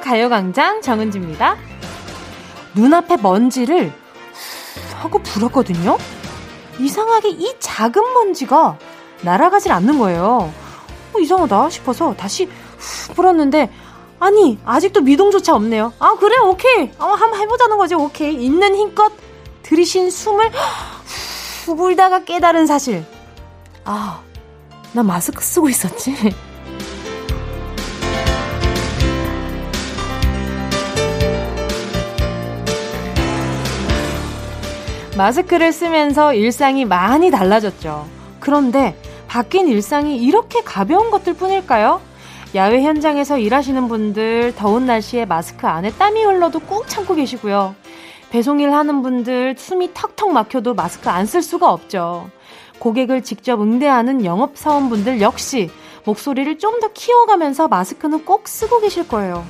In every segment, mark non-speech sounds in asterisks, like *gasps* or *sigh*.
가요광장 정은지입니다. 눈앞에 먼지를 하고 불었거든요. 이상하게 이 작은 먼지가 날아가질 않는 거예요. 어, 이상하다 싶어서 다시 불었는데 아니 아직도 미동조차 없네요. 아 그래 오케이 어, 한번 해보자는 거지 오케이 있는 힘껏 들이신 숨을 후 불다가 깨달은 사실 아 나 마스크 쓰고 있었지. 마스크를 쓰면서 일상이 많이 달라졌죠. 그런데 바뀐 일상이 이렇게 가벼운 것들 뿐일까요? 야외 현장에서 일하시는 분들 더운 날씨에 마스크 안에 땀이 흘러도 꾹 참고 계시고요. 배송일 하는 분들 숨이 턱턱 막혀도 마스크 안 쓸 수가 없죠. 고객을 직접 응대하는 영업사원분들 역시 목소리를 좀 더 키워가면서 마스크는 꼭 쓰고 계실 거예요.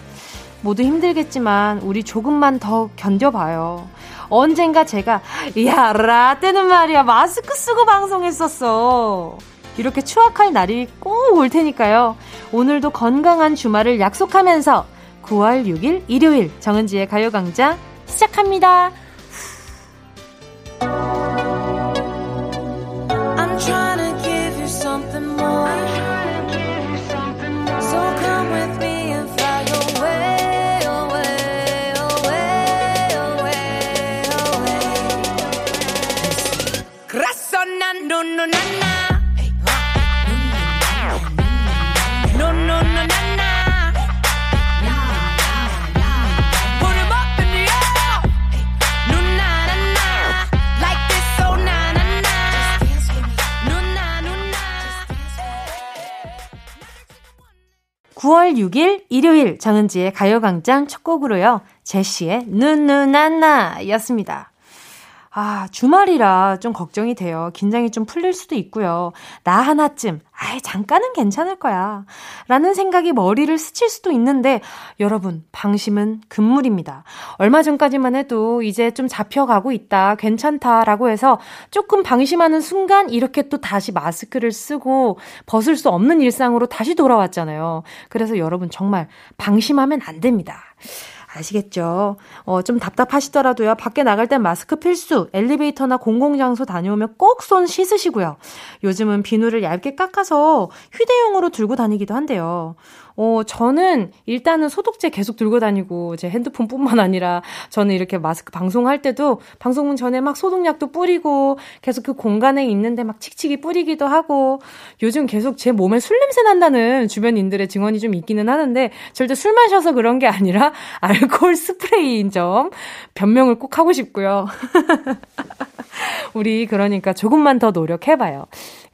모두 힘들겠지만 우리 조금만 더 견뎌봐요. 언젠가 제가 야 라떼는 말이야 마스크 쓰고 방송했었어. 이렇게 추억할 날이 꼭 올 테니까요. 오늘도 건강한 주말을 약속하면서 9월 6일 일요일 정은지의 가요광장 시작합니다. (9월 6일) 일요일 정은지의 가요광장 첫 곡으로요. 제시의 눈눈안나 였습니다 아, 주말이라 좀 걱정이 돼요. 긴장이 좀 풀릴 수도 있고요. 나 하나쯤, 아이, 잠깐은 괜찮을 거야. 라는 생각이 머리를 스칠 수도 있는데, 여러분, 방심은 금물입니다. 얼마 전까지만 해도 이제 좀 잡혀가고 있다, 괜찮다라고 해서 조금 방심하는 순간 이렇게 또 다시 마스크를 쓰고 벗을 수 없는 일상으로 다시 돌아왔잖아요. 그래서 여러분 정말 방심하면 안 됩니다. 아시겠죠? 어, 좀 답답하시더라도요. 밖에 나갈 땐 마스크 필수. 엘리베이터나 공공장소 다녀오면 꼭 손 씻으시고요. 요즘은 비누를 얇게 깎아서 휴대용으로 들고 다니기도 한대요. 어, 저는 일단은 소독제 계속 들고 다니고 제 핸드폰뿐만 아니라 저는 이렇게 마스크 방송할 때도 방송 전에 막 소독약도 뿌리고 계속 그 공간에 있는데 막 칙칙이 뿌리기도 하고 요즘 계속 제 몸에 술 냄새 난다는 주변인들의 증언이 좀 있기는 하는데 절대 술 마셔서 그런 게 아니라 *laughs* 알코올 스프레이인 점 변명을 꼭 하고 싶고요. *laughs* 우리 그러니까 조금만 더 노력해봐요.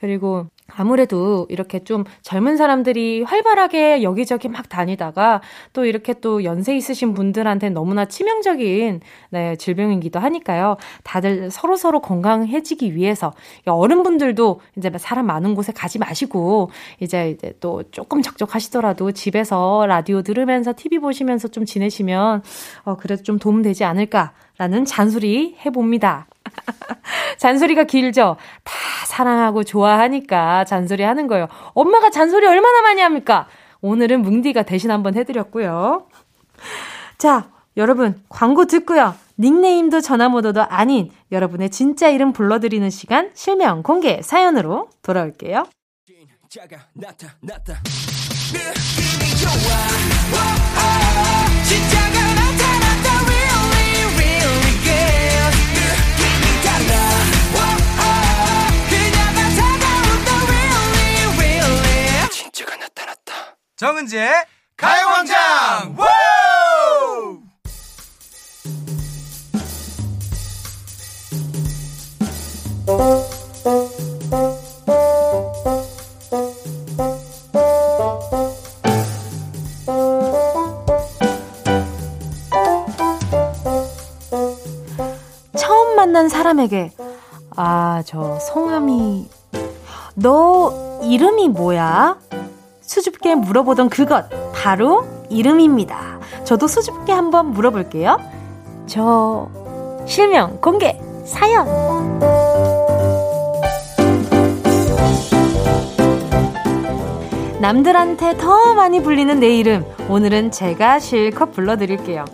그리고 아무래도 이렇게 좀 젊은 사람들이 활발하게 여기저기 막 다니다가 또 이렇게 또 연세 있으신 분들한테 너무나 치명적인 네, 질병이기도 하니까요. 다들 서로 서로 건강해지기 위해서 어른분들도 이제 사람 많은 곳에 가지 마시고 이제 이제 또 조금 적적하시더라도 집에서 라디오 들으면서 TV 보시면서 좀 지내시면 어 그래도 좀 도움 되지 않을까라는 잔소리 해봅니다. *laughs* 잔소리가 길죠? 다 사랑하고 좋아하니까 잔소리 하는 거예요. 엄마가 잔소리 얼마나 많이 합니까? 오늘은 뭉디가 대신 한번 해드렸고요. 자, 여러분, 광고 듣고요. 닉네임도 전화번호도 아닌 여러분의 진짜 이름 불러드리는 시간 실명 공개 사연으로 돌아올게요. 정은지의 가요광장! 처음 만난 사람에게 아, 저 성함이 너 이름이 뭐야? 수줍게 물어보던 그것, 바로 이름입니다. 저도 수줍게 한번 물어볼게요. 저, 실명, 공개, 사연. 남들한테 더 많이 불리는 내 이름. 오늘은 제가 실컷 불러드릴게요.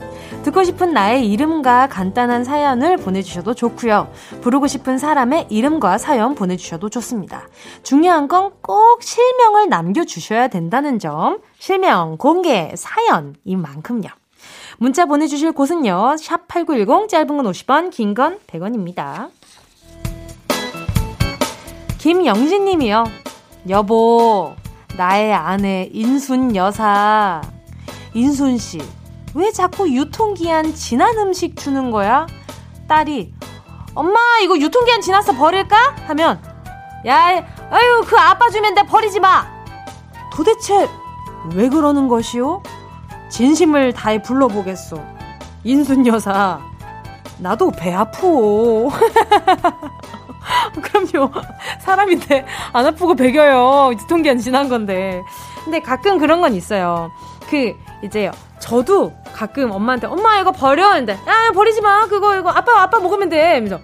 듣고 싶은 나의 이름과 간단한 사연을 보내주셔도 좋고요. 부르고 싶은 사람의 이름과 사연 보내주셔도 좋습니다. 중요한 건 꼭 실명을 남겨주셔야 된다는 점. 실명, 공개, 사연인 만큼요. 문자 보내주실 곳은요. 샵 8910, 짧은 건 50원, 긴 건 100원입니다. 김영진 님이요. 여보, 나의 아내 인순 여사. 인순 씨, 왜 자꾸 유통기한 지난 음식 주는 거야? 딸이 엄마 이거 유통기한 지났어 버릴까? 하면 야 아유 그 아빠 주면 돼 버리지 마. 도대체 왜 그러는 것이오? 진심을 다해 불러보겠소. 인순 여사 나도 배 아프오. *laughs* 그럼요. 사람인데 안 아프고 배겨요. 유통기한 지난 건데. 근데 가끔 그런 건 있어요. 그 이제 저도 가끔 엄마한테 엄마 이거 버려. 근데 야 버리지 마. 그거 이거 아빠 아빠 먹으면 돼. 그래서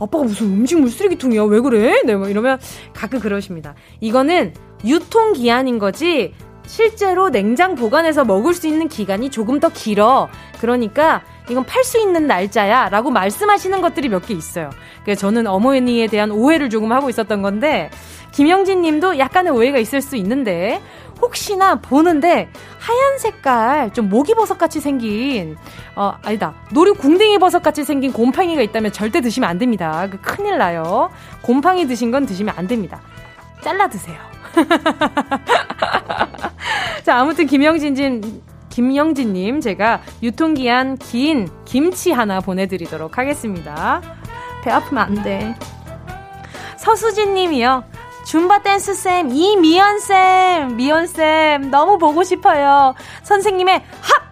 아빠가 무슨 음식물 쓰레기통이야? 왜 그래? 네 뭐 이러면 가끔 그러십니다. 이거는 유통 기한인 거지 실제로 냉장 보관해서 먹을 수 있는 기간이 조금 더 길어. 그러니까 이건 팔 수 있는 날짜야 라고 말씀하시는 것들이 몇 개 있어요. 그래서 저는 어머니에 대한 오해를 조금 하고 있었던 건데 김영진 님도 약간의 오해가 있을 수 있는데 혹시나 보는데 하얀 색깔 좀 모기버섯 같이 생긴 어 아니다 노루 궁뎅이 버섯 같이 생긴 곰팡이가 있다면 절대 드시면 안 됩니다. 그 큰일 나요. 곰팡이 드신 건 드시면 안 됩니다. 잘라 드세요. *laughs* 자 아무튼 김영진진 김영진님 제가 유통기한 긴 김치 하나 보내드리도록 하겠습니다. 배 아프면 안 돼. 서수진님이요. 줌바 댄스 쌤, 이미연 쌤, 미연 쌤 너무 보고 싶어요. 선생님의 합,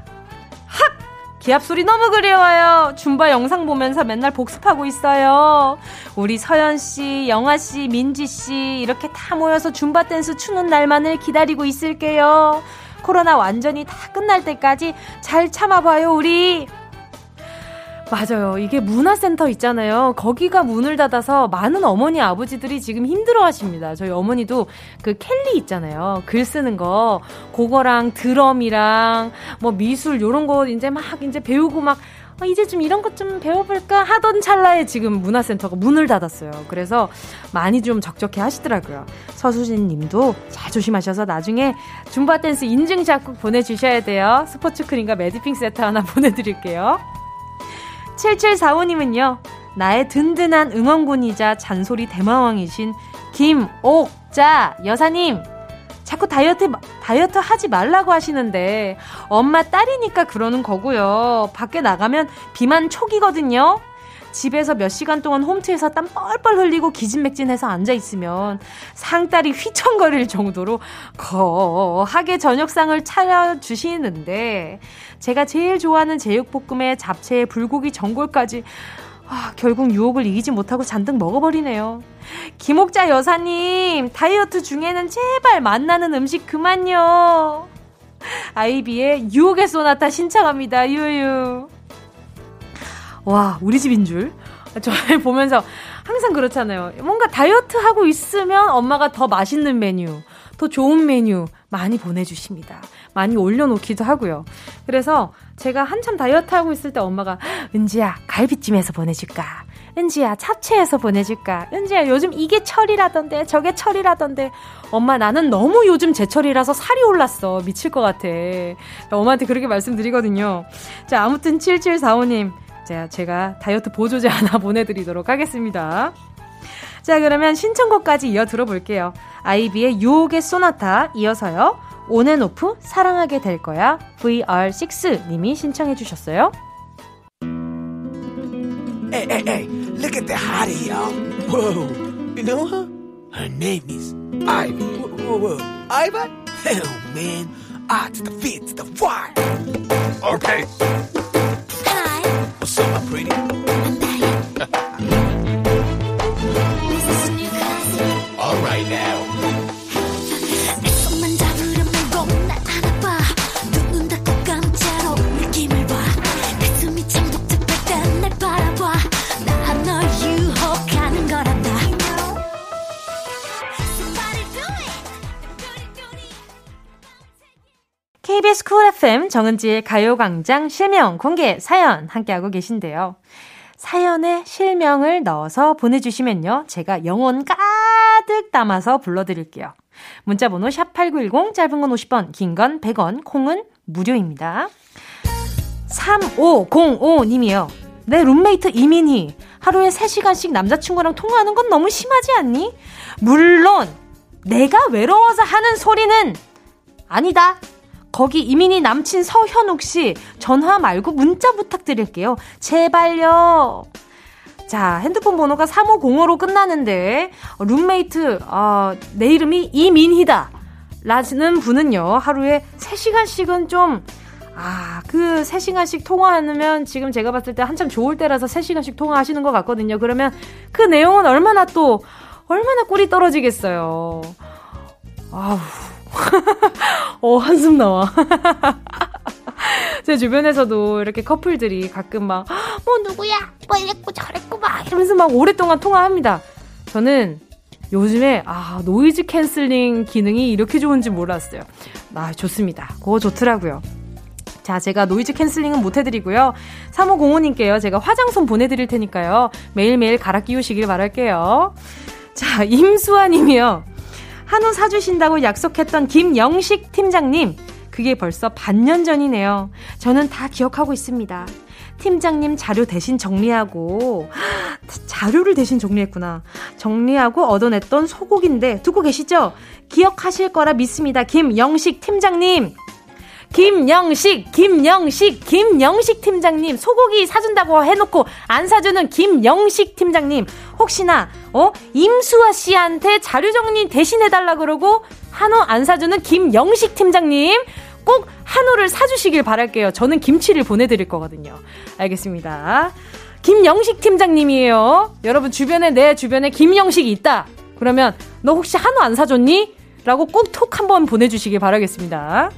합 기합 소리 너무 그리워요. 줌바 영상 보면서 맨날 복습하고 있어요. 우리 서연 씨, 영아 씨, 민지 씨 이렇게 다 모여서 줌바 댄스 추는 날만을 기다리고 있을게요. 코로나 완전히 다 끝날 때까지 잘 참아봐요, 우리. 맞아요. 이게 문화센터 있잖아요. 거기가 문을 닫아서 많은 어머니, 아버지들이 지금 힘들어 하십니다. 저희 어머니도 그 켈리 있잖아요. 글 쓰는 거. 그거랑 드럼이랑 뭐 미술 요런 거 이제 막 이제 배우고 막 아, 이제 좀 이런 것 좀 배워볼까 하던 찰나에 지금 문화센터가 문을 닫았어요. 그래서 많이 좀 적적해 하시더라고요. 서수진 님도 잘 조심하셔서 나중에 줌바 댄스 인증샷 꼭 보내주셔야 돼요. 스포츠 크림과 매디핑 세트 하나 *laughs* 보내드릴게요. 7745님은요, 나의 든든한 응원군이자 잔소리 대마왕이신 김옥자 여사님, 자꾸 다이어트, 다이어트 하지 말라고 하시는데, 엄마 딸이니까 그러는 거고요. 밖에 나가면 비만 촉이거든요. 집에서 몇 시간 동안 홈트에서 땀 뻘뻘 흘리고 기진맥진해서 앉아있으면 상딸이 휘청거릴 정도로 거하게 저녁상을 차려주시는데 제가 제일 좋아하는 제육볶음에 잡채에 불고기 전골까지 아, 결국 유혹을 이기지 못하고 잔뜩 먹어버리네요. 김옥자 여사님, 다이어트 중에는 제발 만나는 음식 그만요. 아이비의 유혹의 소나타 신청합니다. 유유. 와, 우리 집인 줄. 저를 *laughs* 보면서 항상 그렇잖아요. 뭔가 다이어트 하고 있으면 엄마가 더 맛있는 메뉴, 더 좋은 메뉴 많이 보내주십니다. 많이 올려놓기도 하고요. 그래서 제가 한참 다이어트 하고 있을 때 엄마가 은지야 갈비찜에서 보내줄까? 은지야 잡채에서 보내줄까? 은지야 요즘 이게 철이라던데 저게 철이라던데 엄마 나는 너무 요즘 제철이라서 살이 올랐어 미칠 것 같아. 엄마한테 그렇게 말씀드리거든요. 자 아무튼 7745님 자, 제가 다이어트 보조제 하나 보내드리도록 하겠습니다. 자, 그러면 신청곡까지 이어 들어볼게요. 아이비의 유혹의 소나타 이어서요. 온앤오프 사랑하게 될 거야 VR6 님이 신청해 주셨어요. Hey, hey, hey, look at the hottie, y'all. Whoa. You know her? Her name is Ivy. Whoa, whoa, whoa. Ivy? Hell, man. To the fit to the fire. Okay. My pretty? KBS 쿨 FM 정은지의 가요광장 실명 공개 사연 함께하고 계신데요. 사연에 실명을 넣어서 보내주시면요. 제가 영혼 가득 담아서 불러드릴게요. 문자번호 샵8910 짧은 건 50원, 긴 건 100원, 콩은 무료입니다. 3505님이요. 내 룸메이트 이민희. 하루에 3시간씩 남자친구랑 통화하는 건 너무 심하지 않니? 물론, 내가 외로워서 하는 소리는 아니다. 거기 이민희 남친 서현욱 씨 전화 말고 문자 부탁드릴게요. 제발요. 자, 핸드폰 번호가 3505로 끝나는데, 룸메이트, 어, 내 이름이 이민희다. 라는 분은요, 하루에 3시간씩은 좀, 아, 그 3시간씩 통화하면 지금 제가 봤을 때 한참 좋을 때라서 3시간씩 통화하시는 것 같거든요. 그러면 그 내용은 얼마나 또, 얼마나 꿀이 떨어지겠어요. 아우. *laughs* 어, 한숨 나와. *laughs* 제 주변에서도 이렇게 커플들이 가끔 막, 뭐 누구야? 뭐 이랬고 저랬고 막 이러면서 막 오랫동안 통화합니다. 저는 요즘에, 아, noise cancelling 기능이 이렇게 좋은지 몰랐어요. 아, 좋습니다. 그거 좋더라고요. 자, 제가 noise cancelling은 못 해드리고요. 3505님께요. 제가 화장솜 보내드릴 테니까요. 매일매일 갈아 끼우시길 바랄게요. 자, 임수아 님이요. 한우 사주신다고 약속했던 김영식 팀장님. 그게 벌써 반년 전이네요. 저는 다 기억하고 있습니다. 팀장님 자료 대신 정리하고, 자료를 대신 정리했구나. 정리하고 얻어냈던 소고기인데, 듣고 계시죠? 기억하실 거라 믿습니다. 김영식 팀장님. 김영식, 김영식, 김영식 팀장님, 소고기 사준다고 해놓고 안 사주는 김영식 팀장님, 혹시나, 어, 임수아 씨한테 자료 정리 대신해 달라 그러고 한우 안 사주는 김영식 팀장님, 꼭 한우를 사주시길 바랄게요. 저는 김치를 보내드릴 거거든요. 알겠습니다. 김영식 팀장님이에요. 여러분 주변에 내 주변에 김영식이 있다. 그러면 너 혹시 한우 안 사줬니? 라고 꼭 톡 한번 보내주시길 바라겠습니다.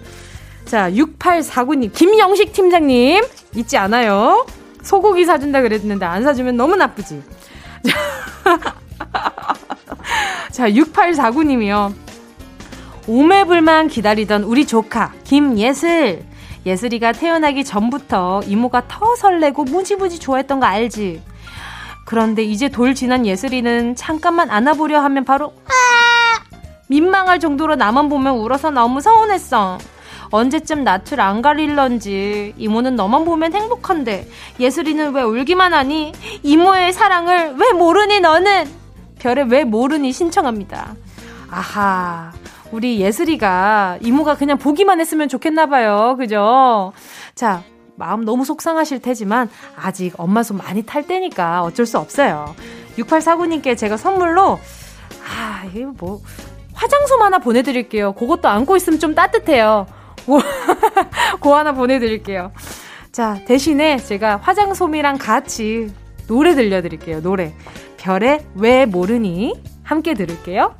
자, 6849님, 김영식 팀장님, 잊지 않아요. 소고기 사준다 그랬는데 안 사주면 너무 나쁘지. *laughs* 자, 6849님이요. 오매불만 기다리던 우리 조카, 김예슬. 예슬이가 태어나기 전부터 이모가 더 설레고 무지무지 좋아했던 거 알지? 그런데 이제 돌 지난 예슬이는 잠깐만 안아보려 하면 바로, 아! 민망할 정도로 나만 보면 울어서 너무 서운했어. 언제쯤 낯을 안 가릴런지. 이모는 너만 보면 행복한데. 예슬이는 왜 울기만 하니? 이모의 사랑을 왜 모르니 너는? 별에 왜 모르니 신청합니다. 아하 우리 예슬이가 이모가 그냥 보기만 했으면 좋겠나 봐요. 그죠? 자 마음 너무 속상하실 테지만 아직 엄마 손 많이 탈 때니까 어쩔 수 없어요. 6849님께 제가 선물로 아 이거 뭐 화장솜 하나 보내드릴게요. 그것도 안고 있으면 좀 따뜻해요 *laughs* 고 하나 보내드릴게요. 자, 대신에 제가 화장솜이랑 같이 노래 들려드릴게요. 노래. 별의 왜 모르니? 함께 들을게요.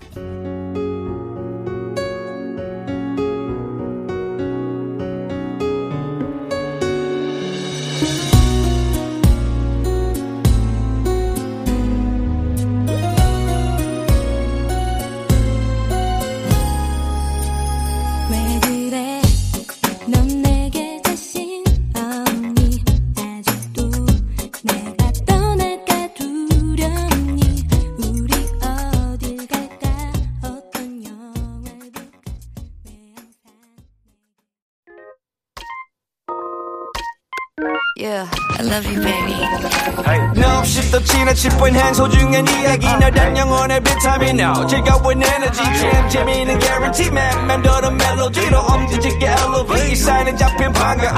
shift the china chip when hands hold you and 이야기 너란 영혼의 비타민 now. 즐거운 에너지 jam 재미있는 guarantee man. 맴도는 멜로디로 엄지짓게 elevate. 사인은 잡힌 반가움.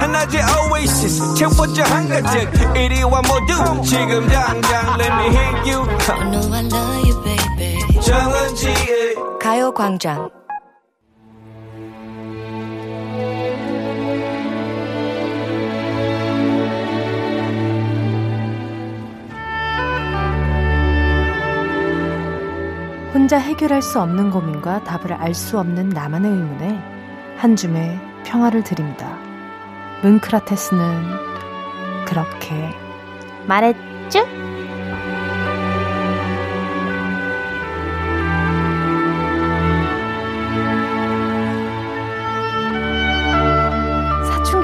하나의 oasis 채워져 한가득. 이리와 모두 지금 당장 let me hit you. I know I love you, baby. 정은지의 가요광장 혼자 해결할 수 없는 고민과 답을 알 수 없는 나만의 의문에 한 줌의 평화를 드립니다. 문크라테스는 그렇게 말했죠?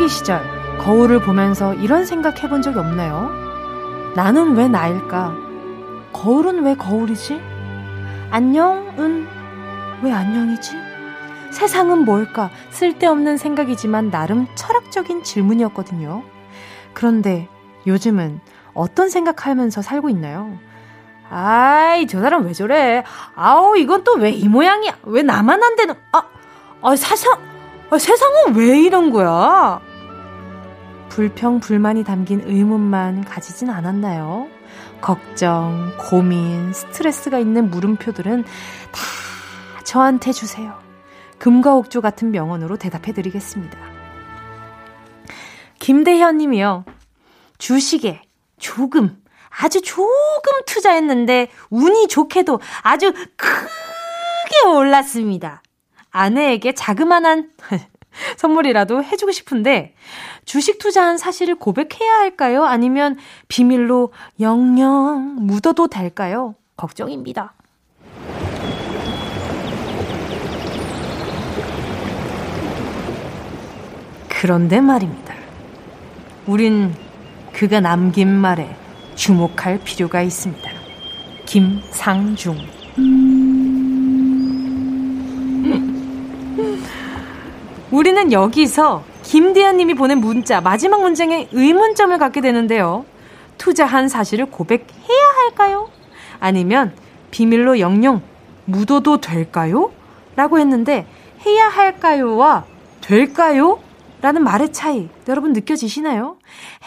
시절 거울을 보면서 이런 생각 해본 적이 없나요? 나는 왜 나일까? 거울은 왜 거울이지? 안녕은 왜 안녕이지? 세상은 뭘까? 쓸데없는 생각이지만 나름 철학적인 질문이었거든요. 그런데 요즘은 어떤 생각하면서 살고 있나요? 아이, 저 사람 왜 저래? 아우, 이건 또 왜 이 모양이야? 왜 나만 안 되는, 아, 아, 사상, 아, 세상은 왜 이런 거야? 불평, 불만이 담긴 의문만 가지진 않았나요? 걱정, 고민, 스트레스가 있는 물음표들은 다 저한테 주세요. 금과 옥조 같은 명언으로 대답해 드리겠습니다. 김대현 님이요. 주식에 조금, 아주 조금 투자했는데 운이 좋게도 아주 크게 올랐습니다. 아내에게 자그마한 *laughs* 선물이라도 해주고 싶은데 주식 투자한 사실을 고백해야 할까요? 아니면 비밀로 영영 묻어도 될까요? 걱정입니다. 그런데 말입니다. 우린 그가 남긴 말에 주목할 필요가 있습니다. 김상중. 우리는 여기서 김대현 님이 보낸 문자, 마지막 문장에 의문점을 갖게 되는데요. 투자한 사실을 고백해야 할까요? 아니면 비밀로 영영 묻어도 될까요? 라고 했는데 해야 할까요와 될까요? 라는 말의 차이 여러분 느껴지시나요?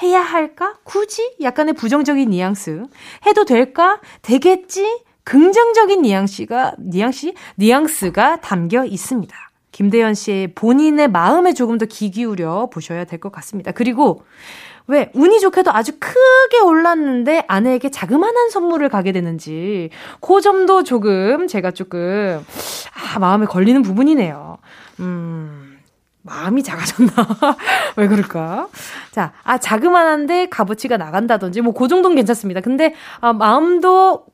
해야 할까? 굳이? 약간의 부정적인 뉘앙스. 해도 될까? 되겠지? 긍정적인 뉘앙스가 뉘앙스 뉘앙스가 담겨 있습니다. 김대현 씨의 본인의 마음에 조금 더 귀 기울여 보셔야 될 것 같습니다. 그리고 왜 운이 좋게도 아주 크게 올랐는데 아내에게 자그마한 선물을 가게 되는지 그 점도 조금 제가 조금 아 마음에 걸리는 부분이네요. 음. 마음이 작아졌나? *laughs* 왜 그럴까? 자, 아, 자그마한데 값어치가 나간다든지, 뭐, 그 정도는 괜찮습니다. 근데, 아, 마음도,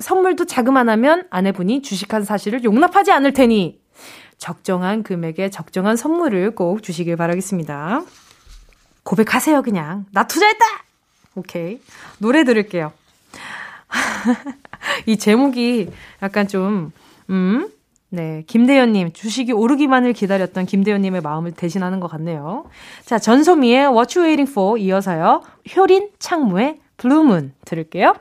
선물도 자그만하면 아내분이 주식한 사실을 용납하지 않을 테니, 적정한 금액에 적정한 선물을 꼭 주시길 바라겠습니다. 고백하세요, 그냥. 나 투자했다! 오케이. 노래 들을게요. *laughs* 이 제목이 약간 좀, 음, 네, 김대현님, 주식이 오르기만을 기다렸던 김대현님의 마음을 대신하는 것 같네요. 자, 전소미의 What You Waiting For 이어서요, 효린 창모의 Blue Moon 들을게요.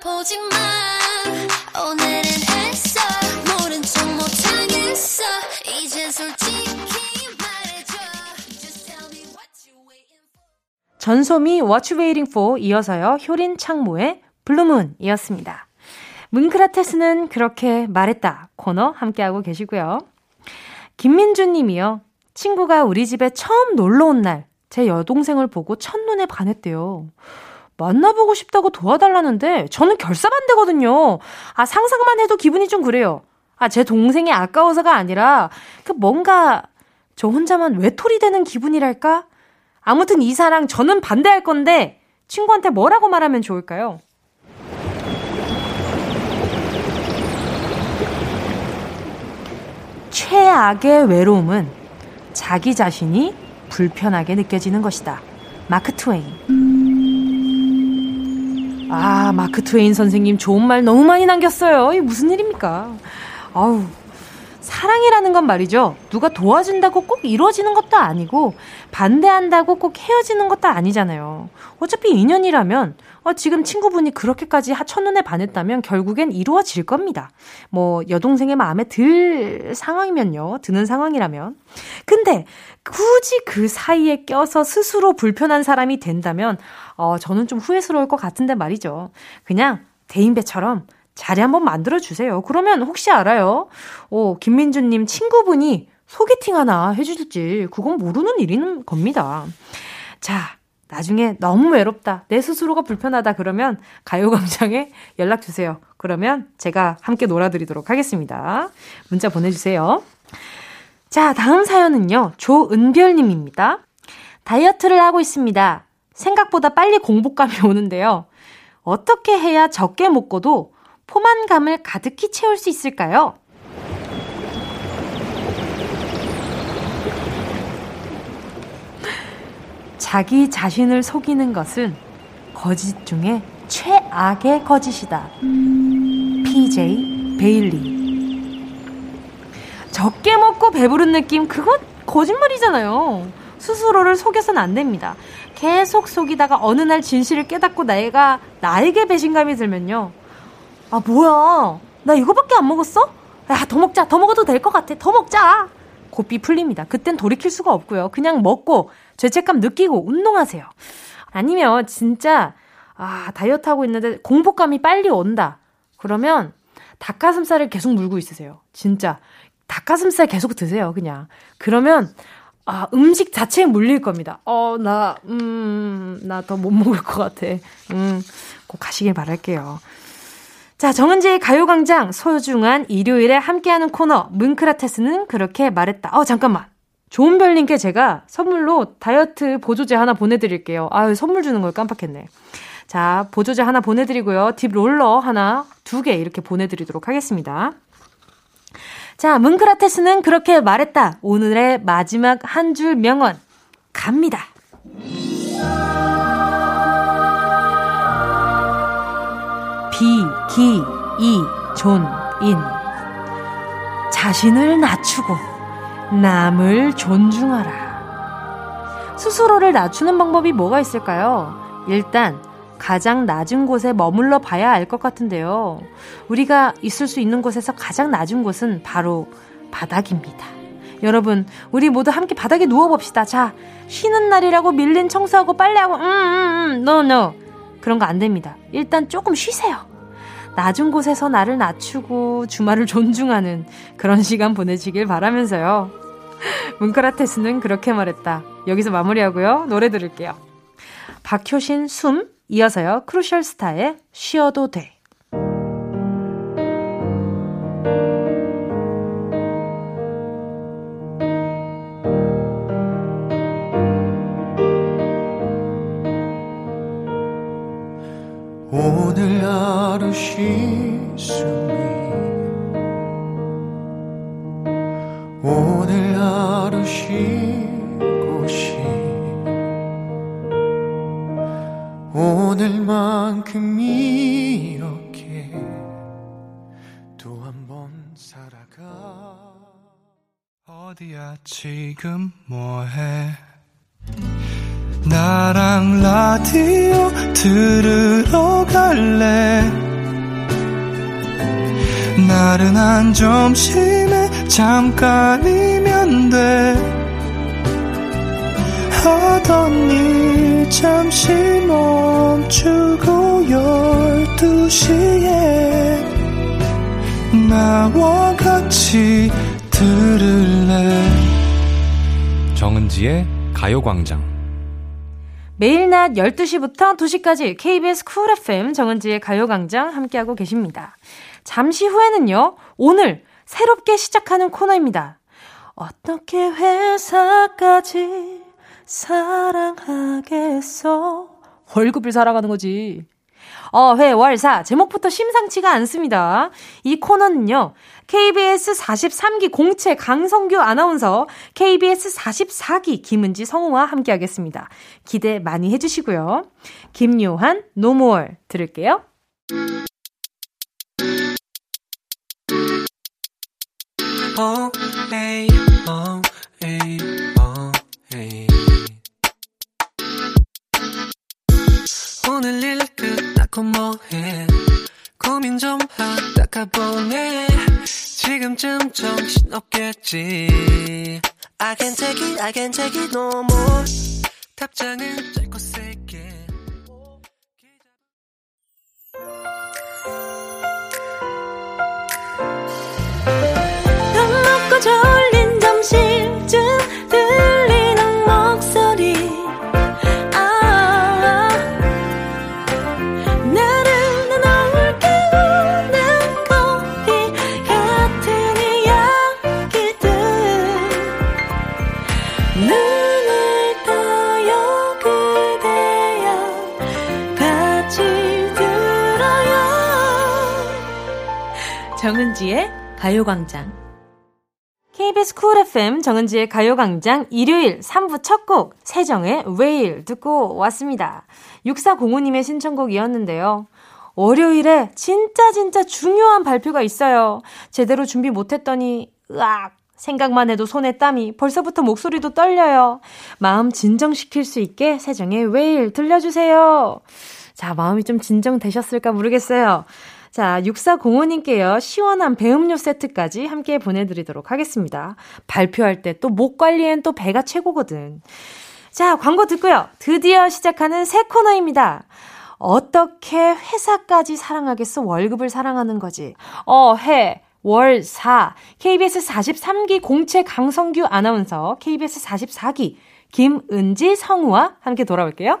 보지 마 오늘은 애써 모른 척 못하겠어 이제 솔직히 전소미 What You Waiting For 이어서요 효린 창모의 블루문이었습니다. 문크라테스는 그렇게 말했다 코너 함께하고 계시고요. 김민주 님이요. 친구가 우리 집에 처음 놀러 온 날 제 여동생을 보고 첫눈에 반했대요. 만나보고 싶다고 도와달라는데 저는 결사반대거든요. 아, 상상만 해도 기분이 좀 그래요. 아, 제 동생이 아까워서가 아니라 그 뭔가 저 혼자만 외톨이 되는 기분이랄까? 아무튼 이 사랑 저는 반대할 건데 친구한테 뭐라고 말하면 좋을까요? 최악의 외로움은 자기 자신이 불편하게 느껴지는 것이다. 마크 트웨인. 아, 마크 트웨인 선생님 좋은 말 너무 많이 남겼어요. 이게 무슨 일입니까? 아우, 사랑이라는 건 말이죠. 누가 도와준다고 꼭 이루어지는 것도 아니고, 반대한다고 꼭 헤어지는 것도 아니잖아요. 어차피 인연이라면, 어, 지금 친구분이 그렇게까지 첫눈에 반했다면 결국엔 이루어질 겁니다. 뭐, 여동생의 마음에 들 상황이면요. 드는 상황이라면. 근데, 굳이 그 사이에 껴서 스스로 불편한 사람이 된다면, 어, 저는 좀 후회스러울 것 같은데 말이죠. 그냥 대인배처럼 자리 한번 만들어 주세요. 그러면 혹시 알아요? 어, 김민주님 친구분이 소개팅 하나 해주실지, 그건 모르는 일인 겁니다. 자, 나중에 너무 외롭다. 내 스스로가 불편하다. 그러면 가요광장에 연락 주세요. 그러면 제가 함께 놀아드리도록 하겠습니다. 문자 보내주세요. 자, 다음 사연은요. 조은별님입니다. 다이어트를 하고 있습니다. 생각보다 빨리 공복감이 *laughs* 오는데요. 어떻게 해야 적게 먹고도 포만감을 가득히 채울 수 있을까요? 자기 자신을 속이는 것은 거짓 중에 최악의 거짓이다. PJ 베일리. 적게 먹고 배부른 느낌, 그건 거짓말이잖아요. 스스로를 속여서는 안 됩니다. 계속 속이다가 어느 날 진실을 깨닫고 나이가 나에게 배신감이 들면요. 아, 뭐야. 나 이거밖에 안 먹었어? 야, 더 먹자. 더 먹어도 될 것 같아. 더 먹자. 고삐 풀립니다. 그땐 돌이킬 수가 없고요. 그냥 먹고 죄책감 느끼고 운동하세요. 아니면 진짜 아, 다이어트 하고 있는데 공복감이 빨리 온다. 그러면 닭가슴살을 계속 물고 있으세요. 진짜 닭가슴살 계속 드세요, 그냥. 그러면 아, 음식 자체에 물릴 겁니다. 어, 나, 음, 나 더 못 먹을 것 같아. 음, 꼭 가시길 바랄게요. 자, 정은지의 가요광장 소중한 일요일에 함께하는 코너 문크라테스는 그렇게 말했다. 어, 잠깐만. 좋은별님께 제가 선물로 다이어트 보조제 하나 보내드릴게요. 아유, 선물 주는 걸 깜빡했네. 자, 보조제 하나 보내드리고요. 딥 롤러 하나, 두 개 이렇게 보내드리도록 하겠습니다. 자, 문크라테스는 그렇게 말했다. 오늘의 마지막 한 줄 명언. 갑니다. 비, 기, 이, 존, 인. 자신을 낮추고 남을 존중하라. 스스로를 낮추는 방법이 뭐가 있을까요? 일단, 가장 낮은 곳에 머물러 봐야 알 것 같은데요. 우리가 있을 수 있는 곳에서 가장 낮은 곳은 바로 바닥입니다. 여러분, 우리 모두 함께 바닥에 누워봅시다. 자, 쉬는 날이라고 밀린 청소하고 빨래하고, 음, 음, 음, no, no. 그런 거 안 됩니다. 일단 조금 쉬세요. 낮은 곳에서 나를 낮추고 주말을 *laughs* 존중하는 그런 시간 보내시길 바라면서요. *laughs* 문크라테스는 그렇게 말했다. 여기서 마무리하고요. 노래 들을게요. 박효신 숨, 이어서요. 크루셜 스타의 쉬어도 돼. 오늘 하루 쉴수 오늘 하루 쉴 곳이 오늘만큼 이렇게 또 한 번 살아가. 어디야 지금 뭐해? 나랑 라디오 들으러 갈래? 나른한 점심에 잠깐이면 돼 하던 일 잠시 멈추고 열두 시에 나와 같이 들을래 정은지의 가요광장 매일 낮 12시부터 2시까지 KBS 쿨 FM 정은지의 가요광장 함께하고 계십니다. 잠시 후에는요, 오늘 새롭게 시작하는 코너입니다. 어떻게 회사까지 사랑하겠어? 월급을 사랑하는 거지. 어, 회, 월, 사. 제목부터 심상치가 않습니다. 이 코너는요, KBS 43기 공채 강성규 아나운서, KBS 44기 김은지 성우와 함께하겠습니다. 기대 많이 해주시고요. 김요한, 노모얼 들을게요. 어, 에이, 어, 에이, 오늘 일 끝나고 뭐해? 고민 좀 하다가 보내. 지금쯤 정신 없겠지. I can take it, I can take it no more. 답장은 짧고 세게 밥 먹고 졸 가요광장. KBS 쿨 FM 정은지의 가요광장 일요일 3부 첫 곡, 세정의 Whale 듣고 왔습니다. 6405님의 신청곡이었는데요. 월요일에 진짜 진짜 중요한 발표가 있어요. 제대로 준비 못했더니, 으악! 생각만 해도 손에 땀이 벌써부터 목소리도 떨려요. 마음 진정시킬 수 있게 세정의 Whale 들려주세요. 자, 마음이 좀 진정되셨을까 모르겠어요. 자, 6405님께요. 시원한 배음료 세트까지 함께 보내드리도록 하겠습니다. 발표할 때 또 목 관리엔 또 배가 최고거든. 자, 광고 듣고요. 드디어 시작하는 새 코너입니다. 어떻게 회사까지 사랑하겠어? 월급을 사랑하는 거지. 어, 해. 월 4. KBS 43기 공채 강성규 아나운서, KBS 44기 김은지 성우와 함께 돌아올게요.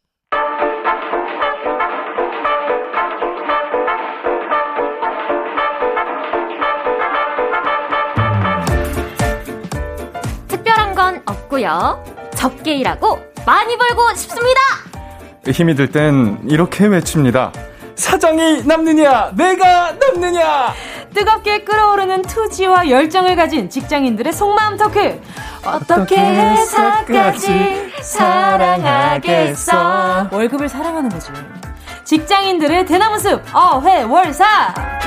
건 없고요. 적게 일하고 많이 벌고 싶습니다. 힘이 들 땐 이렇게 외칩니다. 사장이 남느냐, 내가 남느냐. 뜨겁게 끓어오르는 투지와 열정을 가진 직장인들의 속마음 토크. 어떻게 회사까지 사랑하겠어? 월급을 사랑하는 거죠. 직장인들의 대나무 숲 어회월사.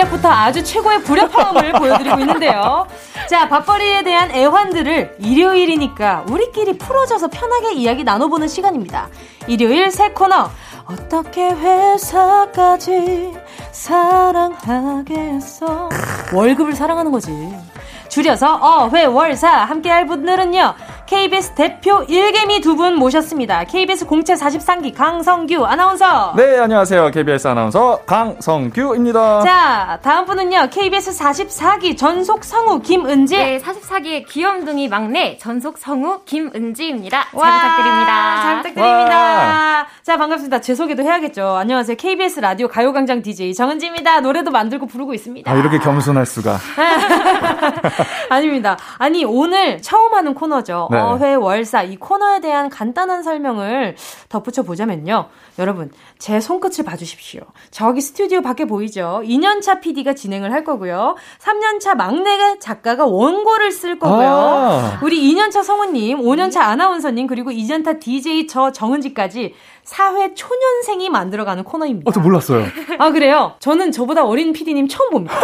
시작부터 아주 최고의 불협화음을 *laughs* 보여드리고 있는데요. 자, 밥벌이에 대한 애환들을 일요일이니까 우리끼리 풀어져서 편하게 이야기 나눠보는 시간입니다. 일요일 새 코너. 어떻게 회사까지 사랑하겠어? 월급을 사랑하는 거지. 줄여서 어회월사 함께할 분들은요. KBS 대표 일개미 두 분 모셨습니다. KBS 공채 43기 강성규 아나운서. 네, 안녕하세요. KBS 아나운서 강성규입니다. 자, 다음 분은요. KBS 44기 전속 성우 김은지. 네, 44기의 귀염둥이 막내 전속 성우 김은지입니다. 잘 와, 부탁드립니다. 잘 부탁드립니다. 자, 반갑습니다. 제 소개도 해야겠죠. 안녕하세요. KBS 라디오 가요광장 DJ 정은지입니다. 노래도 만들고 부르고 있습니다. 아, 이렇게 겸손할 수가. *laughs* *laughs* 아닙니다. 아니, 오늘 처음 하는 코너죠. 네. 어회월사. 이 코너에 대한 간단한 설명을 덧붙여 보자면요. 여러분, 제 손끝을 봐주십시오. 저기 스튜디오 밖에 보이죠? 2년차 PD가 진행을 할 거고요. 3년차 막내 작가가 원고를 쓸 거고요. 아. 우리 2년차 성우님, 5년차 아나운서님, 그리고 2년차 DJ 저 정은지까지 사회 초년생이 만들어가는 코너입니다. 어, 저 몰랐어요. 아, 그래요? 저는 저보다 어린 PD님 처음 봅니다.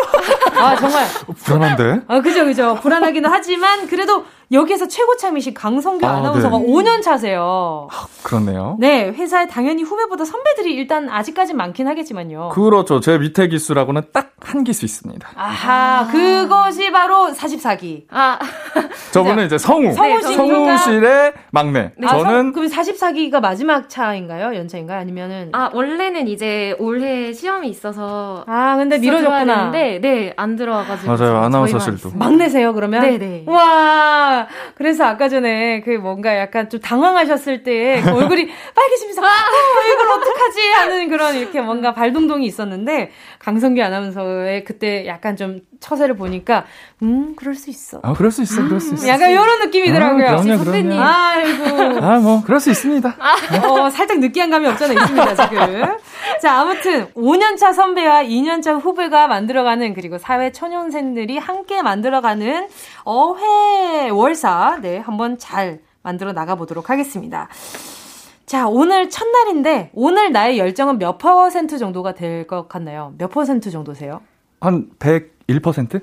아, 정말. 어, 불안한데? 아, 그죠, 그죠. 불안하기는 하지만, 그래도 여기에서 최고참이신 강성규 아, 아, 나운서가 네. 5년 차세요. 그렇네요. 네, 회사에 당연히 후배보다 선배들이 일단 아직까진 많긴 하겠지만요. 그렇죠. 제 밑에 기수라고는 딱 한 기수 있습니다. 아하, 그것이 바로 44기. 아, *laughs* 저분은 이제 성우. 성우시니까. 성우실의 막내. 아, 성- 저는 그럼 44기가 마지막 차인가요? 연차인가요? 아니면은. 아, 원래는 이제 올해 시험이 있어서 아, 근데 미뤄졌구나. 되는데, 네, 안 들어와 가지고. 맞아요. 저희만 아나운서실도. 있습니다. 막내세요, 그러면? 네 네. 와, 그래서 아까 전에 그 뭔가 약간 좀 당황하셨을 때 그 얼굴이 *laughs* 빨개지면서, 아, 어, 이걸 어떡하지? 하는 그런 이렇게 뭔가 발동동이 있었는데, 강성규 아나운서의 그때 약간 좀 처세를 보니까, 음, 그럴 수 있어. 아, 그럴 수 있어. 그럴 수 있어. 약간 이런 느낌이더라고요. 아, 그럼요, 선배님. 그럼요. 아이고. 아, 뭐 그럴 수 있습니다. 어, 살짝 느끼한 감이 없잖아 있습니다, 지금. 자, 아무튼 5년차 선배와 2년차 후배가 만들어가는 그리고 사회 초년생들이 함께 만들어가는 어회 월사 네, 한번 잘 만들어 나가 보도록 하겠습니다. 자, 오늘 첫날인데 오늘 나의 열정은 몇 퍼센트 정도가 될 것 같나요? 몇 퍼센트 정도세요? 한 101%?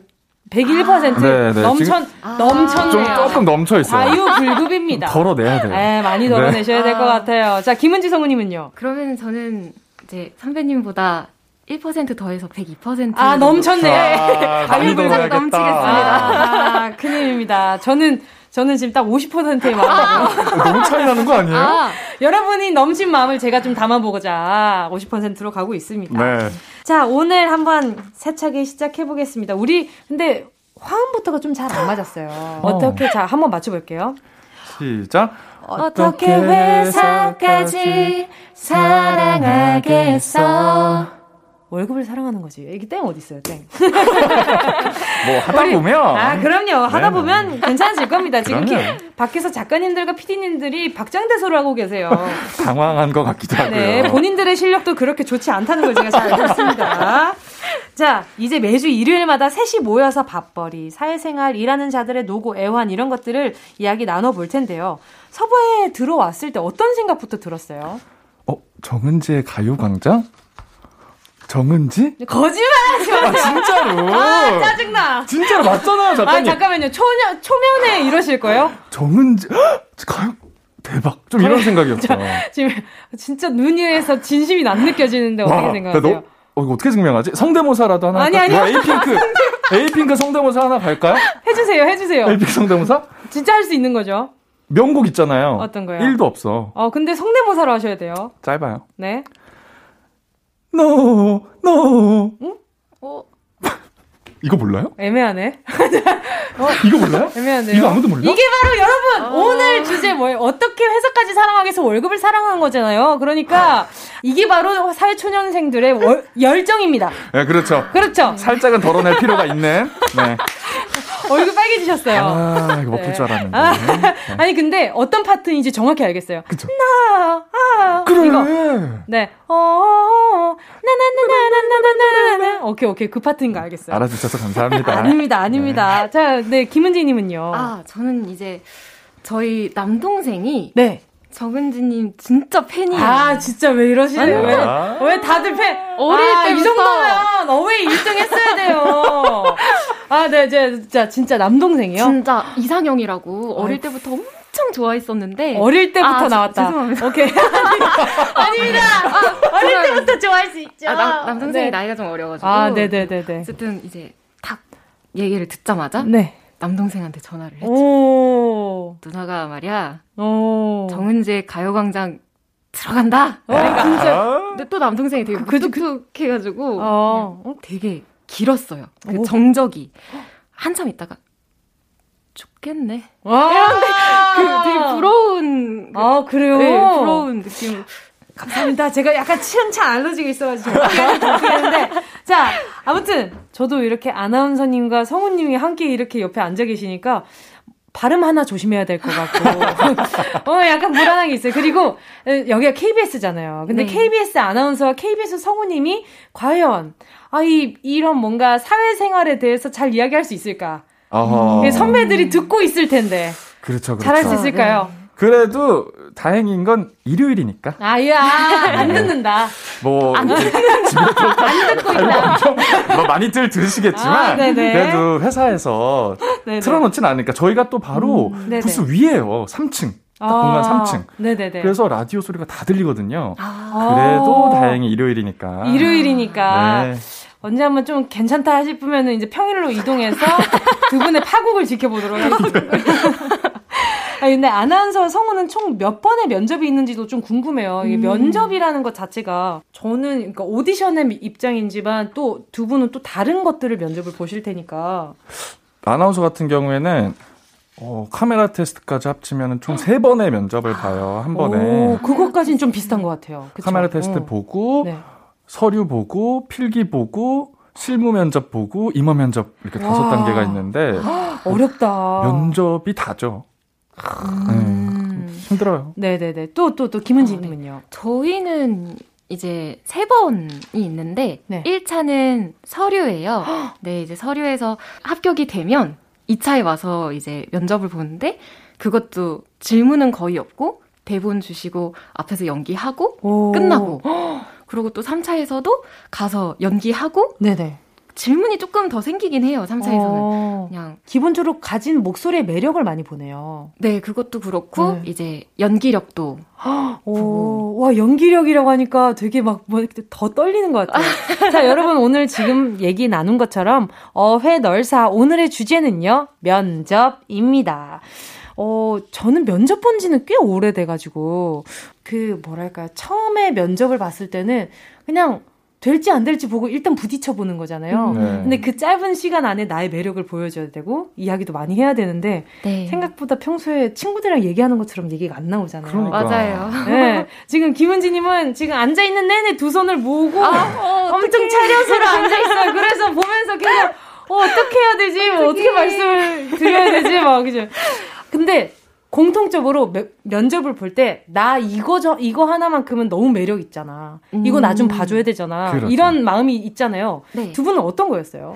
101% 네, 네. 넘쳐 넘쳤네요. 좀 조금 넘쳐 있어요. 자유불급입니다. *laughs* 덜어내야 돼요. 네, 많이 덜어내셔야 될것 같아요. 자, 김은지 성우님은요? 그러면 저는 이제 선배님보다 1% 더해서 102%. 아, 넘쳤네. 아, 넣어야겠다. *laughs* 넘치겠습니다. 아, 큰일입니다. 저는, 저는 지금 딱 50%의 마음이고. 너무 차이 나는 거 아니에요? 아, 여러분이 넘친 마음을 제가 좀 담아보고자 50%로 가고 있습니다. 네. 자, 오늘 한번 세차게 시작해보겠습니다. 우리, 근데 화음부터가 좀 잘 안 맞았어요. 어 떻게, 자, 한번 맞춰볼게요. 시작. 어떻게 회사까지 사랑하겠어. 월급을 사랑하는 거지. 이게 땡 어딨어요, 땡. *laughs* 뭐 하다 보면. 아, 그럼요. 하다 네네. 보면 괜찮아질 겁니다. 지금 키. 밖에서 작가님들과 PD님들이 박장대소를 하고 계세요. 당황한 것 같기도 하고요. 네, 본인들의 실력도 그렇게 좋지 않다는 걸 제가 잘 알고 있습니다. 자, 이제 매주 일요일마다 셋이 모여서 밥벌이, 사회생활, 일하는 자들의 노고, 애환 이런 것들을 이야기 나눠볼 텐데요. 서버에 들어왔을 때 어떤 생각부터 들었어요? 어, 정은지의 가요광장? 정은지? 거짓말하지 아, 마세요. 진짜로. 아, 짜증나. 진짜로 맞잖아요, 아, 작가님. 잠깐만요. 초면, 초면에 이러실 거예요? 정은지, 헉, 가요, 대박. 좀 이런 생각이었죠. 지금 진짜 눈 위에서 진심이 안 느껴지는데 어떻게 와, 생각하세요? 너- 어, 이거 어떻게 증명하지? 성대모사라도 하나 아니? 아니요. 뭐, 에이핑크, 에이핑크 성대모사 하나 갈까요? 해주세요, 해주세요. 에이핑크 성대모사? 진짜 할 수 있는 거죠? 명곡 있잖아요. 어떤 거요? 1도 없어. 어, 근데 성대모사로 하셔야 돼요. 짧아요. 네. No, no. 어, 이거 몰라요? 애매하네. *laughs* 이거 몰라요? 애매하네요. 이거 아무도 몰라? 이게 바로 여러분 오늘 주제 뭐예요? 어떻게 회사까지 사랑하겠어 월급을 사랑한 거잖아요. 그러니까 이게 바로 사회 초년생들의 월- 열정입니다. 네, 그렇죠. 그렇죠. 살짝은 덜어낼 필요가 있는. 네. 얼굴 빨개지셨어요. 아, 이거 먹힐 네. 줄 알았는데. 아, 네. 아니 근데 어떤 파트인지 정확히 알겠어요. 그쵸. 나, 아, 그래. 이거. 네. 어, 어, 나나나나나나나나나. 오케이 오케이 그 파트인 거 알겠어요. 알아 주셔서 감사합니다. *laughs* 아닙니다, 아닙니다. 자, 네 김은지님은요. 아, 저는 이제 저희 남동생이 네. 정은지님 진짜 팬이에요. 아, 진짜 왜 이러시네요? 왜, 아. 왜 다들 팬? 어릴 아, 이 때부터. 정도면 어웨이 1등 했어야 돼요. 아, 네, 제, 진짜, 진짜 남동생이요? 진짜 이상형이라고 어릴 때부터 엄청 좋아했었는데 어릴 때부터 아, 저- 나왔다. 죄송합니다. 오케이. *laughs* 아닙니다. 어릴 때부터 좋아할 수 있죠. 아, 남, 남동생이 네. 나이가 좀 어려가지고 아, 네 네 네 네. 어쨌든 이제 딱 얘기를 듣자마자 네. 남동생한테 전화를 했죠. 오. 누나가 말이야 오. 정은지의 가요광장 들어간다. 어, 진짜. 아, 근데 또 남동생이 되게 그- 그- 무뚝뚝해가지고 어. 어, 되게 길었어요. 그 오. 정적이 한참 있다가 죽겠네. 와. 그 되게 부러운 그- 아, 그래요? 네, 부러운 느낌. 감사합니다. 제가 약간 칭찬 알러지가 있어가지고 했는데 자 아무튼 저도 이렇게 아나운서님과 성우님이 함께 이렇게 옆에 앉아 계시니까 발음 하나 조심해야 될 것 같고 *laughs* 어 약간 불안한 게 있어요. 그리고 여기가 KBS잖아요. 근데 네. KBS 아나운서와 KBS 성우님이 과연 아이 이런 뭔가 사회생활에 대해서 잘 이야기할 수 있을까? 어허. 선배들이 듣고 있을 텐데 그렇죠, 그렇죠. 잘할 수 있을까요? 그래도 다행인 건 일요일이니까. 아야 안 듣는다. 뭐 들어가 듣고 있다. 뭐 많이들 들으시겠지만 아. 그래도 회사에서 네네. 틀어놓진 않으니까 저희가 또 바로 음. 부스 위에요. 3층. 딱 공간 3층. 네네네. 그래서 라디오 소리가 다 들리거든요. 아. 그래도 다행히 일요일이니까. 일요일이니까 네. 언제 한번 좀 괜찮다 싶으면은 이제 평일로 이동해서 두 분의 파국을 지켜보도록 하겠습니다. *laughs* 아 근데 아나운서 성우는 총 몇 번의 면접이 있는지도 좀 궁금해요. 이게 면접이라는 것 자체가 저는 그러니까 오디션의 입장이지만 또 두 분은 또 다른 것들을 면접을 보실 테니까 아나운서 같은 경우에는 어, 카메라 테스트까지 합치면 총 세 번의 면접을 봐요. 한 번에. 오, 그것까지는 좀 비슷한 것 같아요. 그쵸? 카메라 테스트 어. 보고 네. 서류 보고 필기 보고 실무 면접 보고 임원 면접 이렇게 다섯 와. 단계가 있는데 *gasps* 어렵다. 면접이 다죠. 음. 네, 힘들어요. 네네네. 또 또 또 김은지님은요. 저희는 이제 세 번이 있는데 네. 1차는 서류예요. *gasps* 네, 이제 서류에서 합격이 되면 2차에 와서 이제 면접을 보는데 그것도 질문은 거의 없고 대본 주시고 앞에서 연기하고 오. 끝나고 *gasps* 그리고 또 3차에서도 가서 연기하고 네네. 질문이 조금 더 생기긴 해요, 3, 4에서는. 어, 그냥 기본적으로 가진 목소리의 매력을 많이 보네요. 네, 그것도 그렇고 네. 이제 연기력도 오, 와, 연기력이라고 하니까 되게 막, 뭐, 더 떨리는 것 같아요. *laughs* 자, 여러분, 오늘 지금 얘기 나눈 것처럼, 어회 널사, 오늘의 주제는요, 면접입니다. 어, 저는 면접 본 지는 꽤 오래돼가지고, 그, 뭐랄까요, 처음에 면접을 봤을 때는 그냥 될지 안 될지 보고 일단 부딪혀 보는 거잖아요. 네. 근데 그 짧은 시간 안에 나의 매력을 보여줘야 되고, 이야기도 많이 해야 되는데, 네. 생각보다 평소에 친구들이랑 얘기하는 것처럼 얘기가 안 나오잖아요. 그러니까. 맞아요. 네. 지금 김은지님은 지금 앉아 있는 내내 두 손을 모으고 엄청 차려서로 앉아 있어요. 그래서 보면서 계속 어, 어떻게 해야 되지? 뭐 어떻게 말씀을 드려야 되지? 막, 그죠? 근데 공통적으로 매- 면접을 볼 때 나 이거 저 이거 하나만큼은 너무 매력 있잖아. 이거 나 좀 봐줘야 되잖아. 그렇죠. 이런 마음이 있잖아요. 네. 두 분은 어떤 거였어요?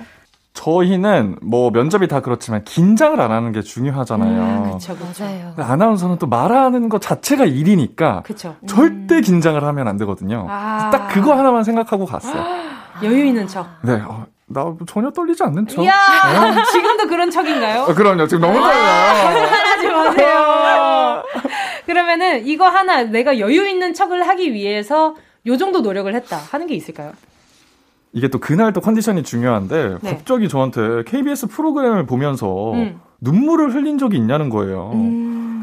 저희는 뭐 면접이 다 그렇지만 긴장을 안 하는 게 중요하잖아요. 음, 그쵸, 그쵸. 맞아요. 아나운서는 또 말하는 것 자체가 일이니까 그쵸. 절대 긴장을 하면 안 되거든요. 아. 딱 그거 하나만 생각하고 갔어요. *gasps* 여유 있는 척. 네, 어, 나 전혀 떨리지 않는 척. 이야, 지금도 그런 척인가요? 어, 그럼요. 지금 너무 떨려요. 하지 마세요. 그러면은 이거 하나 내가 여유 있는 척을 하기 위해서 요 정도 노력을 했다 하는 게 있을까요? 이게 또 그날 또 컨디션이 중요한데 네. 갑자기 저한테 KBS 프로그램을 보면서 음. 눈물을 흘린 적이 있냐는 거예요.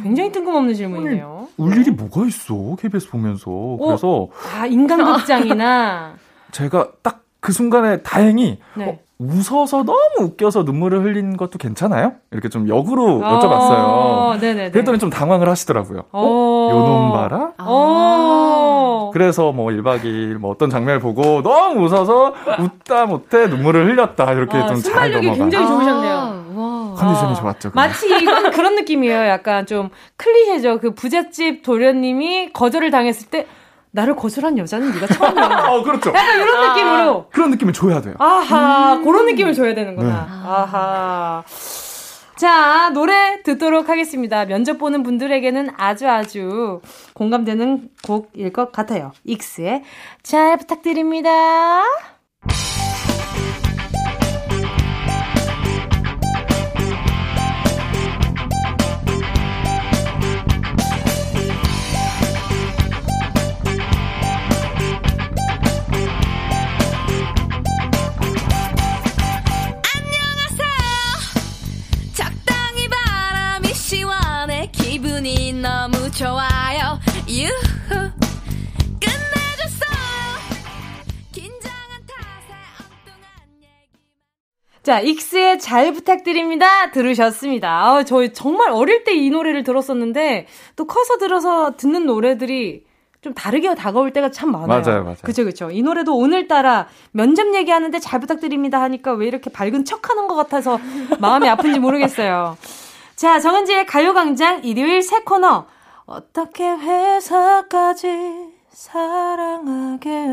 굉장히 뜬금없는 질문이네요. 울 일이 뭐가 있어 KBS 보면서 그래서 아 인간극장이나 *laughs* 제가 딱 그 순간에 다행히 네. 어, 웃어서 너무 웃겨서 눈물을 흘린 것도 괜찮아요? 이렇게 좀 역으로 어, 여쭤봤어요. 네네네. 그랬더니 좀 당황을 하시더라고요. 어? 어. 요놈 봐라? 어. 그래서 뭐 1박 2일 뭐 어떤 장면을 보고 너무 웃어서 웃다 못해 눈물을 흘렸다. 이렇게 아, 좀잘 순발력이 넘어가. 굉장히 좋으셨네요. 아, 와. 컨디션이 아, 좋았죠. 그날. 마치 이건 그런 느낌이에요. 약간 좀 클리셰죠. 그 부잣집 도련님이 거절을 당했을 때 나를 거절한 여자는 네가 처음이야. *laughs* 어, 그렇죠. 약간 이런 느낌으로. 그런 느낌을 줘야 돼요. 아하, 그런 느낌을 줘야 되는구나. 네. 아하. 자, 노래 듣도록 하겠습니다. 면접 보는 분들에게는 아주 아주 공감되는 곡일 것 같아요. 익스의 잘 부탁드립니다. 기분이 너무 좋아요 유후 자, 익스의 잘 부탁드립니다. 들으셨습니다. 아, 저희 정말 어릴 때 이 노래를 들었었는데, 또 커서 들어서 듣는 노래들이 좀 다르게 다가올 때가 참 많아요. 맞아요, 맞아요. 그죠, 그죠. 이 노래도 오늘따라 면접 얘기하는데 잘 부탁드립니다 하니까 왜 이렇게 밝은 척 하는 것 같아서 마음이 아픈지 모르겠어요. 자, 정은지의 가요광장 일요일 새 코너. 어떻게 회사까지 사랑하겠어.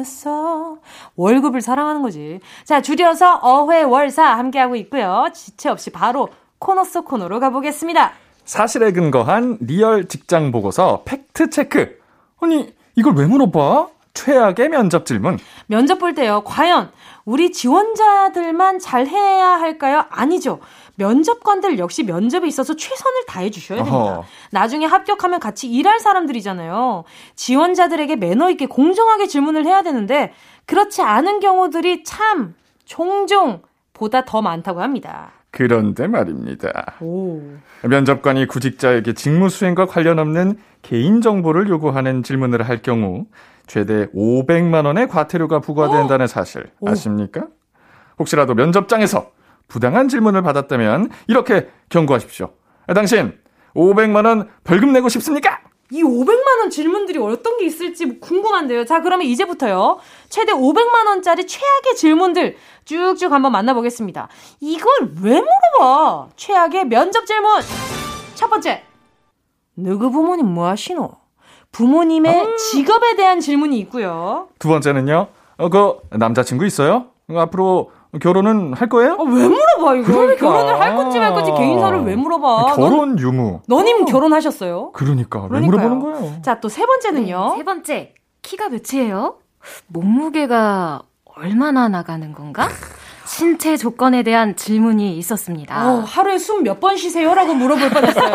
월급을 사랑하는 거지. 자, 줄여서 어회월사 함께하고 있고요. 지체 없이 바로 코너 속 코너로 가보겠습니다. 사실에 근거한 리얼 직장 보고서 팩트 체크. 아니, 이걸 왜 물어봐? 최악의 면접 질문. 면접 볼 때요. 과연 우리 지원자들만 잘 해야 할까요? 아니죠. 면접관들 역시 면접에 있어서 최선을 다해 주셔야 됩니다. 어허. 나중에 합격하면 같이 일할 사람들이잖아요. 지원자들에게 매너 있게 공정하게 질문을 해야 되는데 그렇지 않은 경우들이 참 종종 보다 더 많다고 합니다. 그런데 말입니다. 오. 면접관이 구직자에게 직무 수행과 관련 없는 개인 정보를 요구하는 질문을 할 경우 최대 500만 원의 과태료가 부과된다는 사실 아십니까? 혹시라도 면접장에서 부당한 질문을 받았다면 이렇게 경고하십시오. 당신 500만 원 벌금 내고 싶습니까? 이 500만 원 질문들이 어떤 게 있을지 궁금한데요. 자, 그러면 이제부터요. 최대 500만 원짜리 최악의 질문들 쭉쭉 한번 만나보겠습니다. 이걸 왜 물어봐? 최악의 면접 질문. 첫 번째. 누구 부모님 뭐 하시노? 부모님의 직업에 대한 질문이 있고요. 두 번째는요. 어, 그 남자친구 있어요? 어, 앞으로 결혼은 할 거예요? 어, 왜 물어봐, 이거? 그러니까. 결혼을 할 건지 말 건지 개인사를 왜 물어봐? 결혼 유무. 넌, 너님 결혼하셨어요? 그러니까 왜 그러니까요. 물어보는 거예요? 자, 또 세 번째는요. 네, 세 번째, 키가 몇이에요? 몸무게가 얼마나 나가는 건가? 신체 조건에 대한 질문이 있었습니다. 어, 하루에 숨 몇 번 쉬세요? 라고 물어볼 뻔했어요.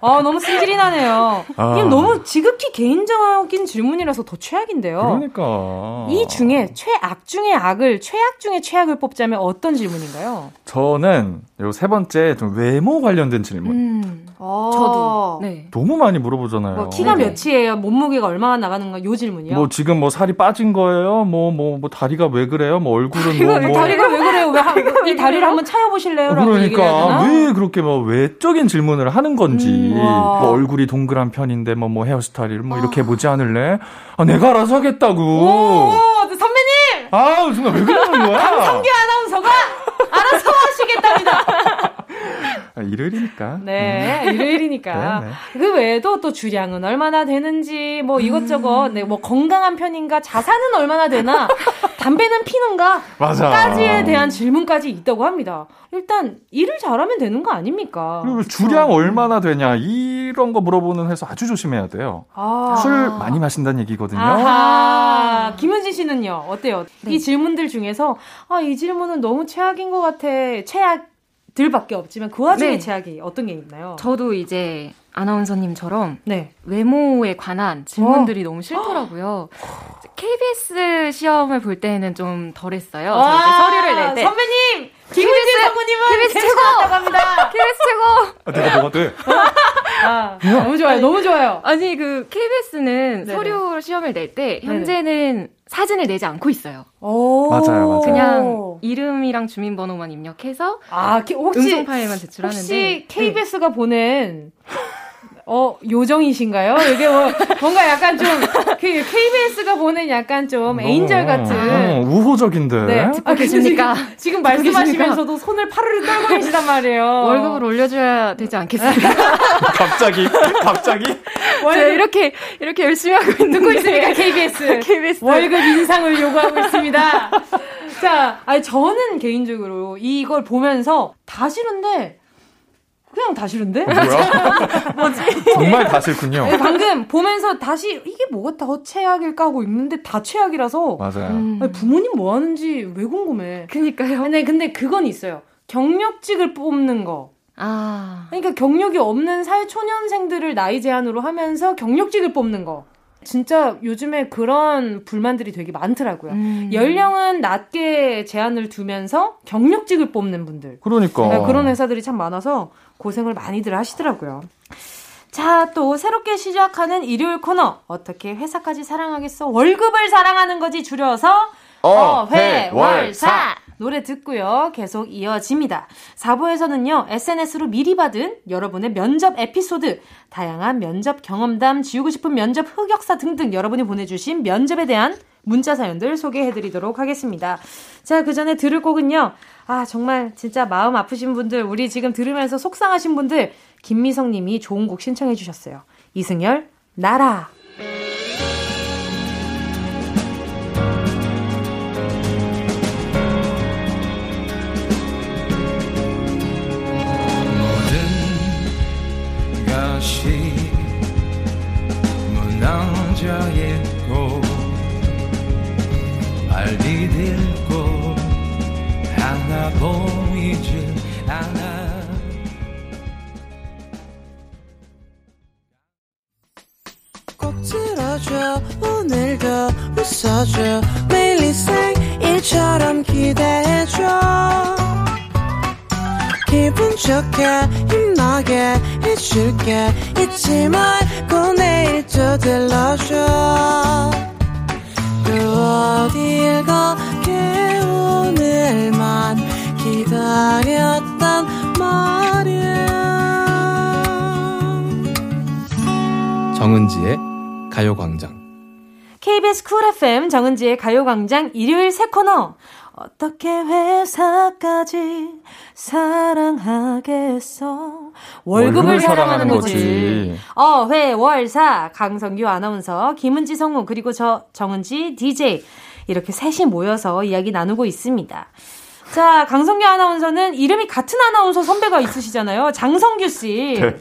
어, 너무 승질이 나네요. 아. 이게 너무 지극히 개인적인 질문이라서 더 최악인데요. 그러니까. 이 중에 최악 중의 악을, 최악 중의 최악을 뽑자면 어떤 질문인가요? 저는 요 세 번째 좀 외모 관련된 질문. 음, 어, 저도. 네. 너무 많이 물어보잖아요. 뭐 키가 네네. 몇이에요? 몸무게가 얼마나 나가는가? 요 질문이요. 뭐 지금 뭐 살이 빠진 거예요? 뭐뭐뭐 다리가 왜 그래요? 뭐 얼굴은 뭐, 뭐 다리가 왜 그래요? 왜 한, 이 다리를 한번 차여보실래요? 그러니까? 왜 그렇게 뭐 외적인 질문을 하는 건지 음, 와. 뭐 얼굴이 동그란 편인데 뭐 뭐 헤어스타일을 뭐 이렇게 보지 않을래? 아 내가 알아서 하겠다고. 오, 선배님! 아 정말 왜 그러는 거야? 강성규 아나운서가 알아서. 아, 일요일이니까. 네, 일요일이니까. 네, 그 외에도 또 주량은 얼마나 되는지, 뭐 이것저것, 네, 뭐 건강한 편인가, 자산은 얼마나 되나, *laughs* 담배는 피는가, 맞아. 까지에 대한 질문까지 있다고 합니다. 일단, 일을 잘하면 되는 거 아닙니까? 그리고 주량 얼마나 되냐 이런 거 물어보는 회사 아주 조심해야 돼요. 아. 술 많이 마신다는 얘기거든요. 아하. 김은지 씨는요, 어때요? 네. 이 질문들 중에서, 아, 이 질문은 너무 최악인 것 같아. 최악 들밖에 없지만, 그 와중에 네. 최악이 어떤 게 있나요? 저도 이제 아나운서님처럼 네. 외모에 관한 질문들이 너무 *gasps* 싫더라고요. KBS 시험을 볼 때는 좀 덜했어요. 서류를 낼 때. 선배님! 김은지 성우님은 KBS 최고! 합니다. *laughs* KBS 최고! 아, 내가 뭐가 돼? 아, 너무 좋아요. 너무 좋아요. 아니, 그, KBS는 네네. 서류 시험을 낼 때, 현재는 사진을 내지 않고 있어요. 오. 맞아요, 맞아요. 그냥 이름이랑 주민번호만 입력해서 아, 기- 혹시 음성 파일만 제출하는데. 혹시 네. KBS가 보낸 어 요정이신가요? 이게 뭐 뭔가 약간 좀 그 KBS가 보낸 약간 좀 에인절 너무, 같은 어, 우호적인데. 네. 듣고 계십니까? 지금, 지금 말씀하시면서도 손을 파르르 떨고 계시단 말이에요. 월급을 올려줘야 되지 않겠습니까? *laughs* 갑자기 갑자기 제가 이렇게, 이렇게 열심히 하고 있는데. 듣고 있으니까 KBS. *laughs* KBS. 월급 인상을 요구하고 있습니다. 자, 아니 저는 개인적으로 이걸 보면서 다 싫은데 그냥 다 싫은데? 뭐야? *laughs* 뭐지? 정말 다 싫군요. 네, 방금 보면서 다시 이게 뭐가 더 최악일까 하고 있는데 다 최악이라서 맞아요. 음. 아니, 부모님 뭐 하는지 왜 궁금해. 그니까요. 근데 근데 그건 있어요. 경력직을 뽑는 거. 아. 그러니까 경력이 없는 사회 초년생들을 나이 제한으로 하면서 경력직을 뽑는 거. 진짜 요즘에 그런 불만들이 되게 많더라고요. 음. 연령은 낮게 제한을 두면서 경력직을 뽑는 분들. 그러니까. 네, 그런 회사들이 참 많아서 고생을 많이들 하시더라고요. 자, 또 새롭게 시작하는 일요일 코너. 어떻게 회사까지 사랑하겠어? 월급을 사랑하는 거지 줄여서 어 회 월 사. 노래 듣고요. 계속 이어집니다. 4부에서는요, SNS로 미리 받은 여러분의 면접 에피소드, 다양한 면접 경험담, 지우고 싶은 면접 흑역사 등등 여러분이 보내주신 면접에 대한 문자 사연들 소개해드리도록 하겠습니다. 자, 그 전에 들을 곡은요, 아, 정말 진짜 마음 아프신 분들, 우리 지금 들으면서 속상하신 분들, 김미성 님이 좋은 곡 신청해 주셨어요. 이승열, 나라. 무너져 빨리 딜고 하나 보이질 않아. 꼭 들어줘 오늘도 웃어줘. 매일 일상일처럼 기대해줘. 기분 좋게 힘나게 해줄게. 잊지 말고 내일 또 들러줘. 또 어딜 가게 오늘만 기다렸단 말이야 정은지의 가요광장. KBS 쿨 FM 정은지의 가요광장 일요일 새 코너. 어떻게 회사까지 사랑하겠어? 월급을, 사랑하는 거지. 거지. 어, 회, 월, 사. 강성규 아나운서, 김은지 성우, 그리고 저 정은지 DJ. 이렇게 셋이 모여서 이야기 나누고 있습니다. 자, 강성규 아나운서는 이름이 같은 아나운서 선배가 있으시잖아요. 장성규 씨. 네.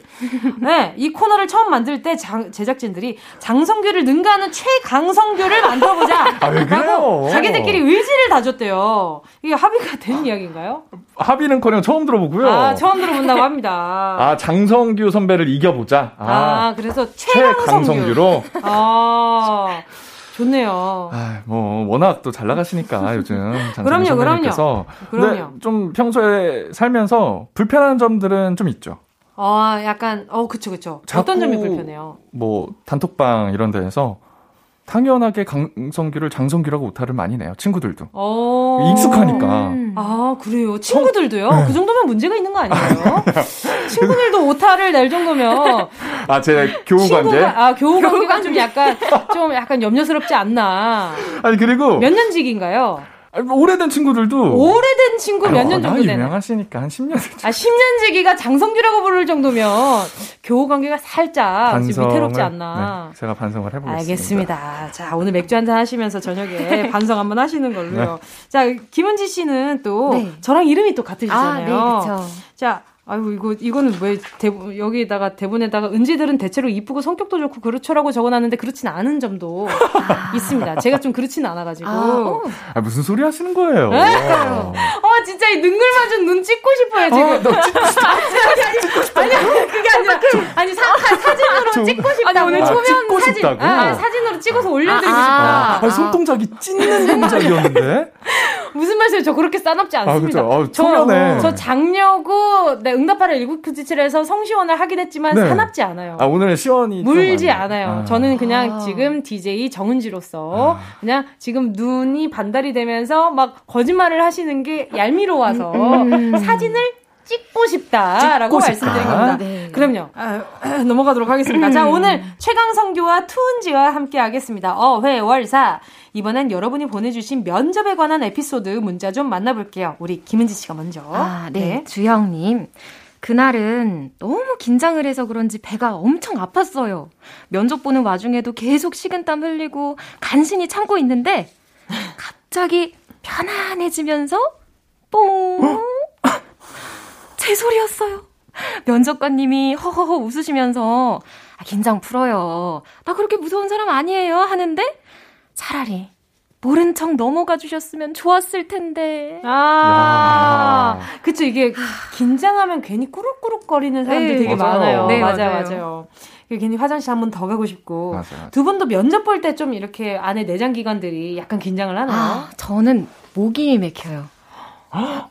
네, 이 코너를 처음 만들 때 장- 제작진들이 장성규를 능가하는 최강성규를 만들어보자. *laughs* 아, 왜 그래요? 자기들끼리 의지를 다졌대요. 이게 합의가 된 이야기인가요? 합의는 커녕 처음 들어보고요. 아, 처음 들어본다고 합니다. 아, 장성규 선배를 이겨보자. 아, 아, 그래서 최강성규. 최강성규로. 아, 좋네요. 아, 뭐 워낙 또 잘 나가시니까 *laughs* 요즘 그럼요, 선배님께서. 그럼요. 근데 좀 평소에 살면서 불편한 점들은 좀 있죠. 아, 약간, 어, 그쵸, 그쵸. 어떤 점이 불편해요? 뭐 단톡방 이런 데에서 당연하게 강성규를 장성규라고 오타를 많이 내요. 친구들도. 어. 익숙하니까. 아, 그래요? 친구들도요? 네. 그 정도면 문제가 있는 거 아니에요? 친구들도 오타를 낼 정도면. *laughs* 아, 제 교우 관계. 친구가, 아, 교우 관계가 좀 약간, 좀 약간 염려스럽지 않나. 아니 그리고 몇 년직인가요? 아니, 뭐 오래된 친구들도 오래된 친구 몇 년 정도 나 되나요? 유명하시니까 한 10년 아, 10년 지기가 장성규라고 부를 정도면 교우 관계가 살짝 좀 반성을 위태롭지 않나. 네, 제가 반성을 해보겠습니다. 알겠습니다. 자, 오늘 맥주 한잔 하시면서 저녁에 *laughs* 반성 한번 하시는 걸로요. 자, 김은지 씨는 또 네. 저랑 이름이 또 아, 같으시잖아요. 네, 그쵸. 자, 아이고 이거 이거는 왜 대본 여기다가 대본에다가 은지들은 대체로 이쁘고 성격도 좋고 그렇죠라고 적어놨는데 그렇진 않은 점도 있습니다. 제가 좀 그렇진 않아가지고. 아, 어. 아, 무슨 소리 하시는 거예요? 네? 어, 진짜 이 능글맞은 눈 찍고 싶어요, 지금. 아, 너 찍고 *laughs* 싶다. 아니, 아니, 그게 아니라, 아니, 사, 사, 사진으로 좀- 찍고 싶다고. 아니, 오늘 아, 초면 찍고 사진. 싶다고? 아, 사진으로 찍어서 올려드리고 아, 싶다. 아, 손동작이 찢는 동작이었는데? 무슨 말씀이에요? 저 그렇게 싸납지 않습니다. 그죠. 아우, 저, 초면에. 저 장려고, 네, 응답하라 1997에서 성시원을 하긴 했지만 네. 사납지 않아요. 아, 오늘 시원이. 좀 물지 않아요. 아. 저는 그냥 아. 지금 DJ 정은지로서 그냥 지금 눈이 반달이 되면서 막 거짓말을 하시는 게 얄미로워서 음. 사진을 찍고 싶다라고 찍고 말씀드린 싶다. 겁니다. 네. 그럼요. 아, 넘어가도록 하겠습니다. 자, 오늘 최강성규와 투은지와 함께 하겠습니다. 어 회 월 사. 이번엔 여러분이 보내주신 면접에 관한 에피소드 문자 좀 만나볼게요. 우리 김은지 씨가 먼저. 아, 네. 주영님. 그날은 너무 긴장을 해서 그런지 배가 엄청 아팠어요. 면접 보는 와중에도 계속 식은땀 흘리고 간신히 참고 있는데 갑자기 편안해지면서 뽕! 제 소리였어요. 면접관님이 허허허 웃으시면서 아, 긴장 풀어요. 나 그렇게 무서운 사람 아니에요 하는데 차라리 모른 척 넘어가 주셨으면 좋았을 텐데. 아, 야. 그쵸. 이게 긴장하면 괜히 꾸룩꾸룩거리는 사람들 네, 되게 맞아요. 많아요. 네, 맞아요, 맞아요. 맞아요. 괜히 화장실 한 번 더 가고 싶고. 맞아요. 두 분도 면접 볼 때 좀 이렇게 안에 내장 기관들이 약간 긴장을 하나요? 아, 저는 목이 맥혀요.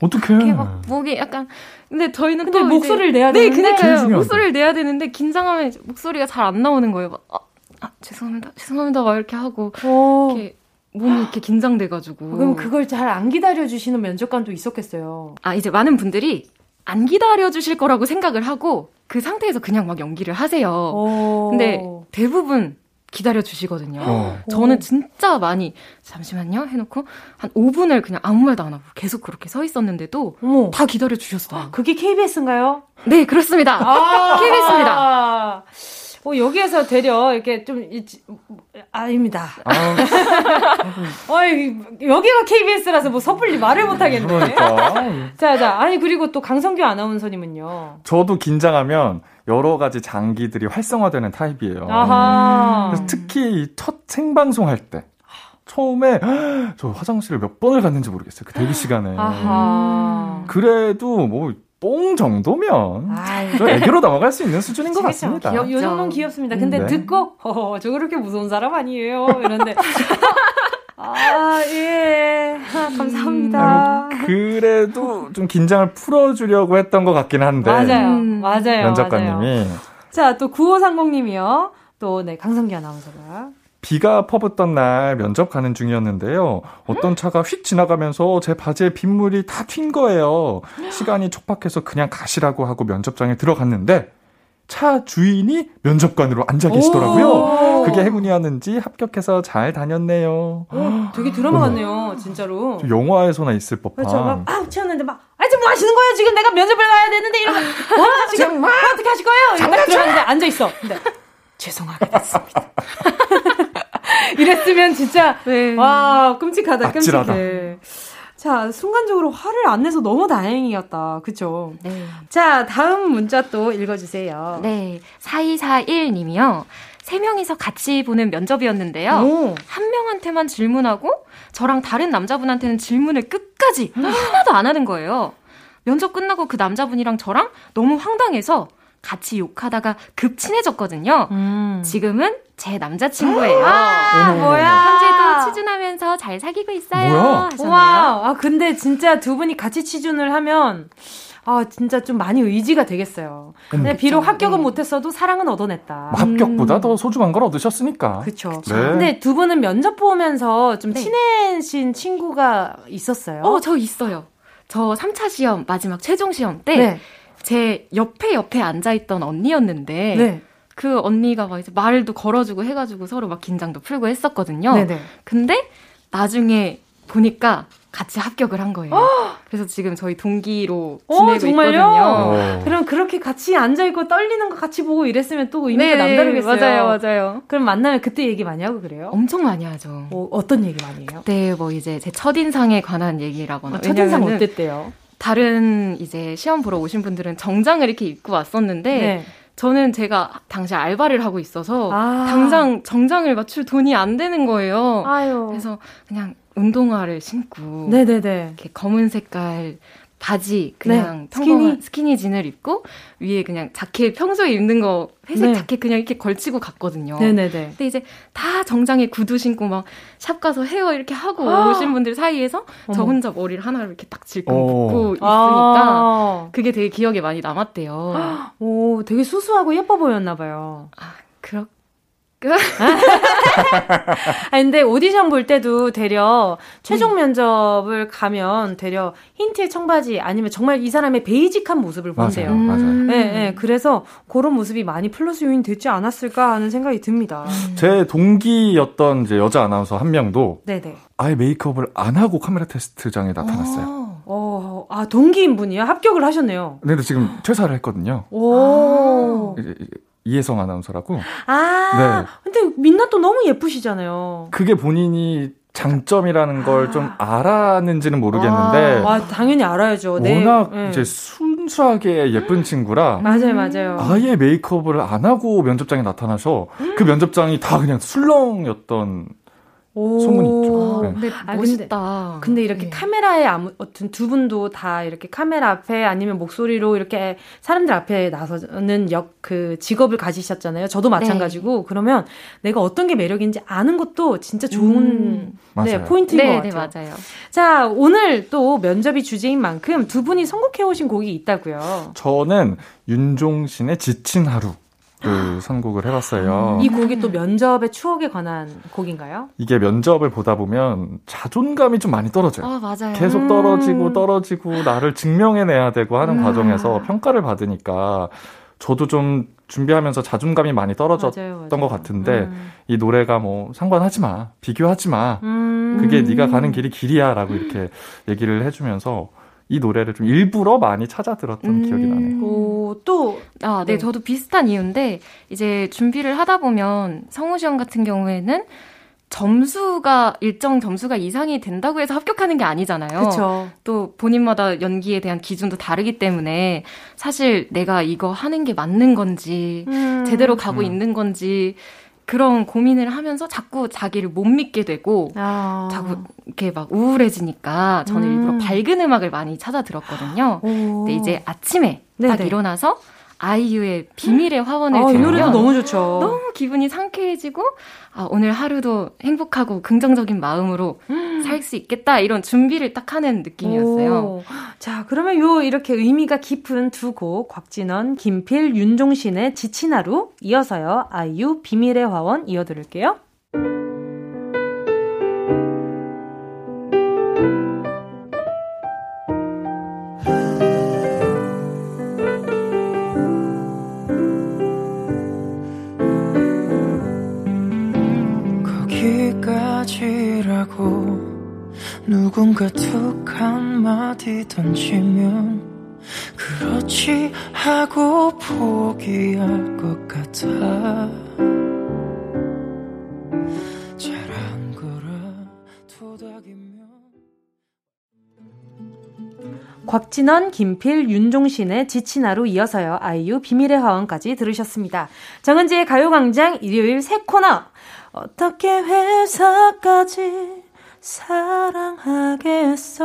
어떡해. 이렇게 막 목이 약간 근데 저희는 근데 또 목소리를 이제, 내야 네, 되는데? 그러니까요. 중요하죠. 목소리를 내야 되는데 긴장하면 목소리가 잘 안 나오는 거예요. 막, 아, 아, 죄송합니다. 죄송합니다. 막 이렇게 하고 오. 이렇게 몸이 이렇게 긴장돼 가지고. 어. 그럼 그걸 잘 안 기다려 주시는 면접관도 있었겠어요. 아, 이제 많은 분들이 안 기다려 주실 거라고 생각을 하고 그 상태에서 그냥 막 연기를 하세요. 오. 근데 대부분 기다려 주시거든요. 어. 저는 진짜 많이 잠시만요 해놓고 한 5분을 그냥 아무 말도 안 하고 계속 그렇게 서 있었는데도 어머. 다 기다려 주셨어요. 그게 KBS인가요? 네 그렇습니다. 아, KBS입니다. 어, 여기에서 되려 이렇게 좀 이- 아닙니다. 아, *laughs* 어이, 여기가 KBS라서 뭐 섣불리 말을 못 하겠네. 그러니까. *laughs* 자, 자, 아니 그리고 또 강성규 아나운서님은요. 저도 긴장하면 여러 가지 장기들이 활성화되는 타입이에요. 특히 이첫 생방송 할 때. 처음에 저 화장실을 몇 번을 갔는지 모르겠어요. 그 대기 시간에. 아하. 그래도 뭐 뽕 정도면 아이, 저 애교로 넘어갈 수 있는 수준인 것 그쵸, 같습니다. 귀여, 요 정도는 귀엽습니다. 근데 네. 듣고, 저 그렇게 무서운 사람 아니에요. 이런데. *laughs* 아, 예. 아, 감사합니다. 그래도 좀 긴장을 풀어주려고 했던 것 같긴 한데. 맞아요. 음. 맞아요. 맞아요. 면접관님이 자, 또 9530님이요. 또, 네, 강성기 아나운서가. 비가 퍼붓던 날 면접 가는 중이었는데요. 어떤 차가 휙 지나가면서 제 바지에 빗물이 다 튄 거예요. 시간이 촉박해서 그냥 가시라고 하고 면접장에 들어갔는데 차 주인이 면접관으로 앉아 계시더라고요. 오. 그게 행운이었는지 합격해서 잘 다녔네요. 어, 되게 드라마 같네요, 진짜로. 좀 영화에서나 있을 법한. 그렇죠. 막, 아, 튀었는데 막, 아, 지금 뭐 하시는 거예요? 지금 내가 면접을 가야 되는데, 이러면, 와, *laughs* 지금, 뭐, 어떻게 하실 거예요? 딱 들어갔는데 앉아있어. 근데, 죄송하게 됐습니다. *laughs* *laughs* 이랬으면 진짜, 네. 와, 끔찍하다, 아찔하다. 끔찍해. 자, 순간적으로 화를 안 내서 너무 다행이었다. 그쵸? 네. 자, 다음 문자 또 읽어주세요. 네. 4241님이요. 세 명이서 같이 보는 면접이었는데요. 오. 한 명한테만 질문하고 저랑 다른 남자분한테는 질문을 끝까지 하나도 안 하는 거예요. 면접 끝나고 그 남자분이랑 저랑 너무 황당해서 같이 욕하다가 급 친해졌거든요. 음. 지금은 제 남자친구예요. 아, 어머. 뭐야. 현재도 취준하면서 잘 사귀고 있어요. 뭐야? 하셨네요. 와, 아, 근데 진짜 두 분이 같이 취준을 하면, 아, 진짜 좀 많이 의지가 되겠어요. 근데 비록 그쵸. 합격은 네. 못했어도 사랑은 얻어냈다. 뭐 합격보다 더 소중한 걸 얻으셨으니까. 그쵸. 네. 근데 두 분은 면접 보면서 좀 네. 친해진 친구가 있었어요? 어, 저 있어요. 저 3차 시험, 마지막 최종 시험 때, 네. 제 옆에 옆에 앉아 있던 언니였는데, 네. 그 언니가 막 이제 말도 걸어주고 해가지고 서로 막 긴장도 풀고 했었거든요. 네네. 근데 나중에 보니까 같이 합격을 한 거예요. 그래서 지금 저희 동기로 어, 지내고 정말요? 있거든요. 어. 그럼 그렇게 같이 앉아 있고 떨리는 거 같이 보고 이랬으면 또 의미가 네, 남다르겠어요. 맞아요, 맞아요. 그럼 만나면 그때 얘기 많이 하고 그래요? 엄청 많이 하죠. 어, 어떤 얘기 많이 해요? 그때 뭐 이제 제 첫인상에 관한 얘기라거나 어, 첫인상 어땠대요? 다른 이제 시험 보러 오신 분들은 정장을 이렇게 입고 왔었는데 네. 저는 제가 당시 알바를 하고 있어서 아. 당장 정장을 맞출 돈이 안 되는 거예요. 아유. 그래서 그냥 운동화를 신고 네네네. 이렇게 검은 색깔 바지 그냥 네, 평범한 스키니. 진을 입고 위에 그냥 자켓 평소에 입는 거 회색 네. 자켓 그냥 이렇게 걸치고 갔거든요. 네네네. 근데 이제 다 정장에 구두 신고 막 샵 가서 헤어 이렇게 하고 아. 오신 분들 사이에서 저 어머. 혼자 머리를 하나를 이렇게 딱 질끈 오. 묶고 있으니까 아. 그게 되게 기억에 많이 남았대요. *gasps* 오, 되게 수수하고 예뻐 보였나 봐요. 그렇 아 근데 오디션 볼 때도 되려 최종 면접을 가면 되려 흰티에 청바지 아니면 정말 이 사람의 베이직한 모습을 본대요. 맞아요. 맞아요. 음. 네, 네, 그래서 그런 모습이 많이 플러스 요인 됐지 않았을까 하는 생각이 듭니다. 제 동기였던 이제 여자 아나운서 한 명도 네네. 아예 메이크업을 안 하고 카메라 테스트장에 나타났어요. 어. 어, 아 동기인 분이요? 합격을 하셨네요. 근데 지금 퇴사를 했거든요. 오. 이제 이혜성 아나운서라고. 아, 근데 민낯도 너무 예쁘시잖아요. 그게 본인이 장점이라는 걸좀 알았는지는 모르겠는데 아, 당연히 알아야죠. 네. 워낙 네. 이제 순수하게 예쁜 친구라 맞아요, 맞아요. 아예 메이크업을 안 하고 면접장에 나타나서 그 면접장이 다 그냥 술렁이었던 오. 소문이 있죠. 아, 네. 근데 아, 멋있다. 근데 이렇게 네. 카메라에 아무튼 두 분도 다 이렇게 카메라 앞에 아니면 목소리로 이렇게 사람들 앞에 나서는 역 그 직업을 가지셨잖아요. 저도 마찬가지고 그러면 내가 어떤 게 매력인지 아는 것도 진짜 좋은 음. 네, 맞아요. 포인트인 네, 것 네, 같아요. 맞아요. 자, 오늘 또 면접이 주제인 만큼 두 분이 선곡해 오신 곡이 있다고요. 저는 윤종신의 지친 하루 를 선곡을 해봤어요. 이 곡이 또 면접의 추억에 관한 곡인가요? 이게 면접을 보다 보면 자존감이 좀 많이 떨어져요. 아, 맞아요. 계속 음. 떨어지고 떨어지고 나를 증명해내야 되고 하는 음. 과정에서 평가를 받으니까 저도 좀 준비하면서 자존감이 많이 떨어졌던 맞아요, 맞아요. 것 같은데 음. 이 노래가 뭐 상관하지 마 비교하지 마 음. 그게 네가 가는 길이 길이야라고 이렇게 얘기를 해주면서 이 노래를 좀 일부러 많이 찾아 들었던 음. 기억이 나네요. 오, 또 아, 네, 네. 저도 비슷한 이유인데, 이제 준비를 하다 보면 성우 시험 같은 경우에는 점수가, 일정 점수가 이상이 된다고 해서 합격하는 게 아니잖아요. 그렇죠. 또 본인마다 연기에 대한 기준도 다르기 때문에 사실 내가 이거 하는 게 맞는 건지, 음. 제대로 가고 음. 있는 건지, 그런 고민을 하면서 자꾸 자기를 못 믿게 되고, 아. 자꾸 이렇게 막 우울해지니까 저는 음. 일부러 밝은 음악을 많이 찾아 들었거든요. 오. 근데 이제 아침에 딱 네네. 일어나서 아이유의 비밀의 화원을 아, 이 들으면 노래도 너무 좋죠. 너무 기분이 상쾌해지고 아, 오늘 하루도 행복하고 긍정적인 마음으로 살 수 있겠다 이런 준비를 딱 하는 느낌이었어요. 오. 자, 그러면 요 이렇게 의미가 깊은 두 곡 곽진원, 김필, 윤종신의 지친 하루 이어서요. 아이유 비밀의 화원 이어드릴게요. 던지면 그렇지 하고 포기할 것 같아 잘한 거라 토닥이면 곽진원, 김필, 윤종신의 지친아로 이어서요. 아이유 비밀의 화원까지 들으셨습니다. 정은지의 가요광장 일요일 새 코너. 어떻게 회사까지 사랑하겠어.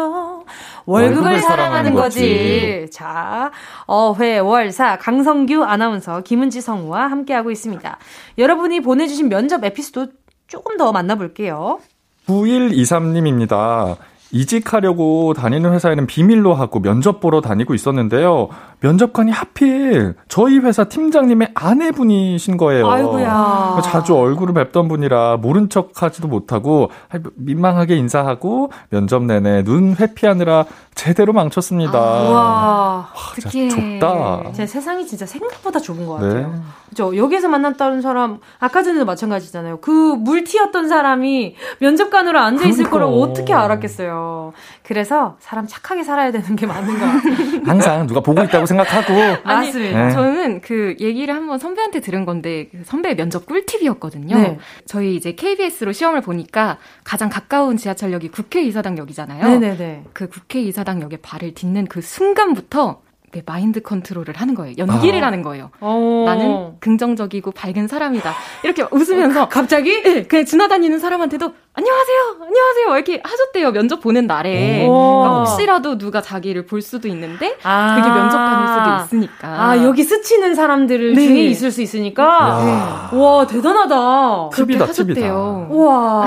월급을 월급을 사랑하는 사랑하는 거지. 자, 어회 월사 강성규 아나운서 김은지 성우와 함께하고 있습니다. 여러분이 보내주신 면접 에피소드 조금 더 만나볼게요. 9123님입니다. 이직하려고 다니는 회사에는 비밀로 하고 면접 보러 다니고 있었는데요. 면접관이 하필 저희 회사 팀장님의 아내분이신 거예요. 아이고야. 자주 얼굴을 뵙던 분이라 모른 척 하지도 못하고 민망하게 인사하고 면접 내내 눈 회피하느라 제대로 망쳤습니다. 와. 진짜 좁다. 제 세상이 진짜 생각보다 좁은 것 네. 같아요. 그죠? 여기에서 만났다는 사람, 아까 전에도 마찬가지잖아요. 그 물티였던 사람이 면접관으로 앉아있을 그러니까. 거라고 어떻게 알았겠어요. 그래서 사람 착하게 살아야 되는 게 맞는 것 같아요. 항상 누가 보고 있다고 생각하고 아니, 맞습니다. 네. 저는 그 얘기를 한번 선배한테 들은 건데 그 선배 면접 꿀팁이었거든요. 네. 저희 이제 KBS로 시험을 보니까 가장 가까운 지하철역이 국회의사당역이잖아요. 네네네. 그 국회의사당역에 발을 딛는 그 순간부터 그 마인드 컨트롤을 하는 거예요. 연기를 아. 하는 거예요. 어. 나는 긍정적이고 밝은 사람이다. 이렇게 웃으면서 갑자기? 네, 그냥 지나다니는 사람한테도 안녕하세요, 안녕하세요 이렇게 하셨대요 면접 보는 날에. 오. 그러니까 혹시라도 누가 자기를 볼 수도 있는데 아. 그게 면접관일 수도 있으니까. 아, 여기 스치는 사람들 네. 중에 있을 수 있으니까. 와, 대단하다. 그렇게 팁이다, 하셨대요. 우와.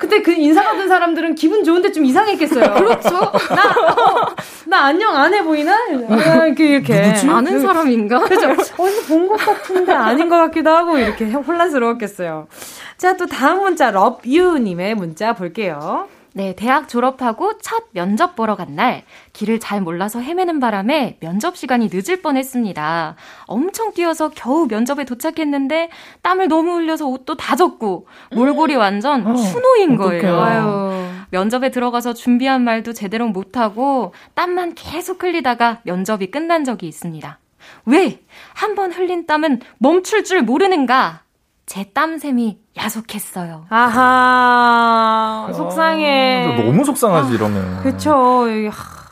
근데 그 인사 받은 사람들은 기분 좋은데 좀 이상했겠어요. 그렇죠. 나, 어, 나 안녕 안 해 보이나? 아, 이렇게, 이렇게. 아는 사람인가? 그죠? 어디서 본 것 같은데 아닌 것 같기도 하고 이렇게 혼란스러웠겠어요. 자, 또 다음 문자, 럽유 님의 문자 볼게요. 네, 대학 졸업하고 첫 면접 보러 간 날, 길을 잘 몰라서 헤매는 바람에 면접 시간이 늦을 뻔 했습니다. 엄청 뛰어서 겨우 면접에 도착했는데, 땀을 너무 흘려서 옷도 다 젖고, 몰골이 완전 어, 추노인 거예요. 어떡해요. 면접에 들어가서 준비한 말도 제대로 못하고, 땀만 계속 흘리다가 면접이 끝난 적이 있습니다. 왜? 한 번 흘린 땀은 멈출 줄 모르는가? 제 땀샘이 야속했어요. 아하, 속상해. 너무 속상하지 이러면. 그쵸.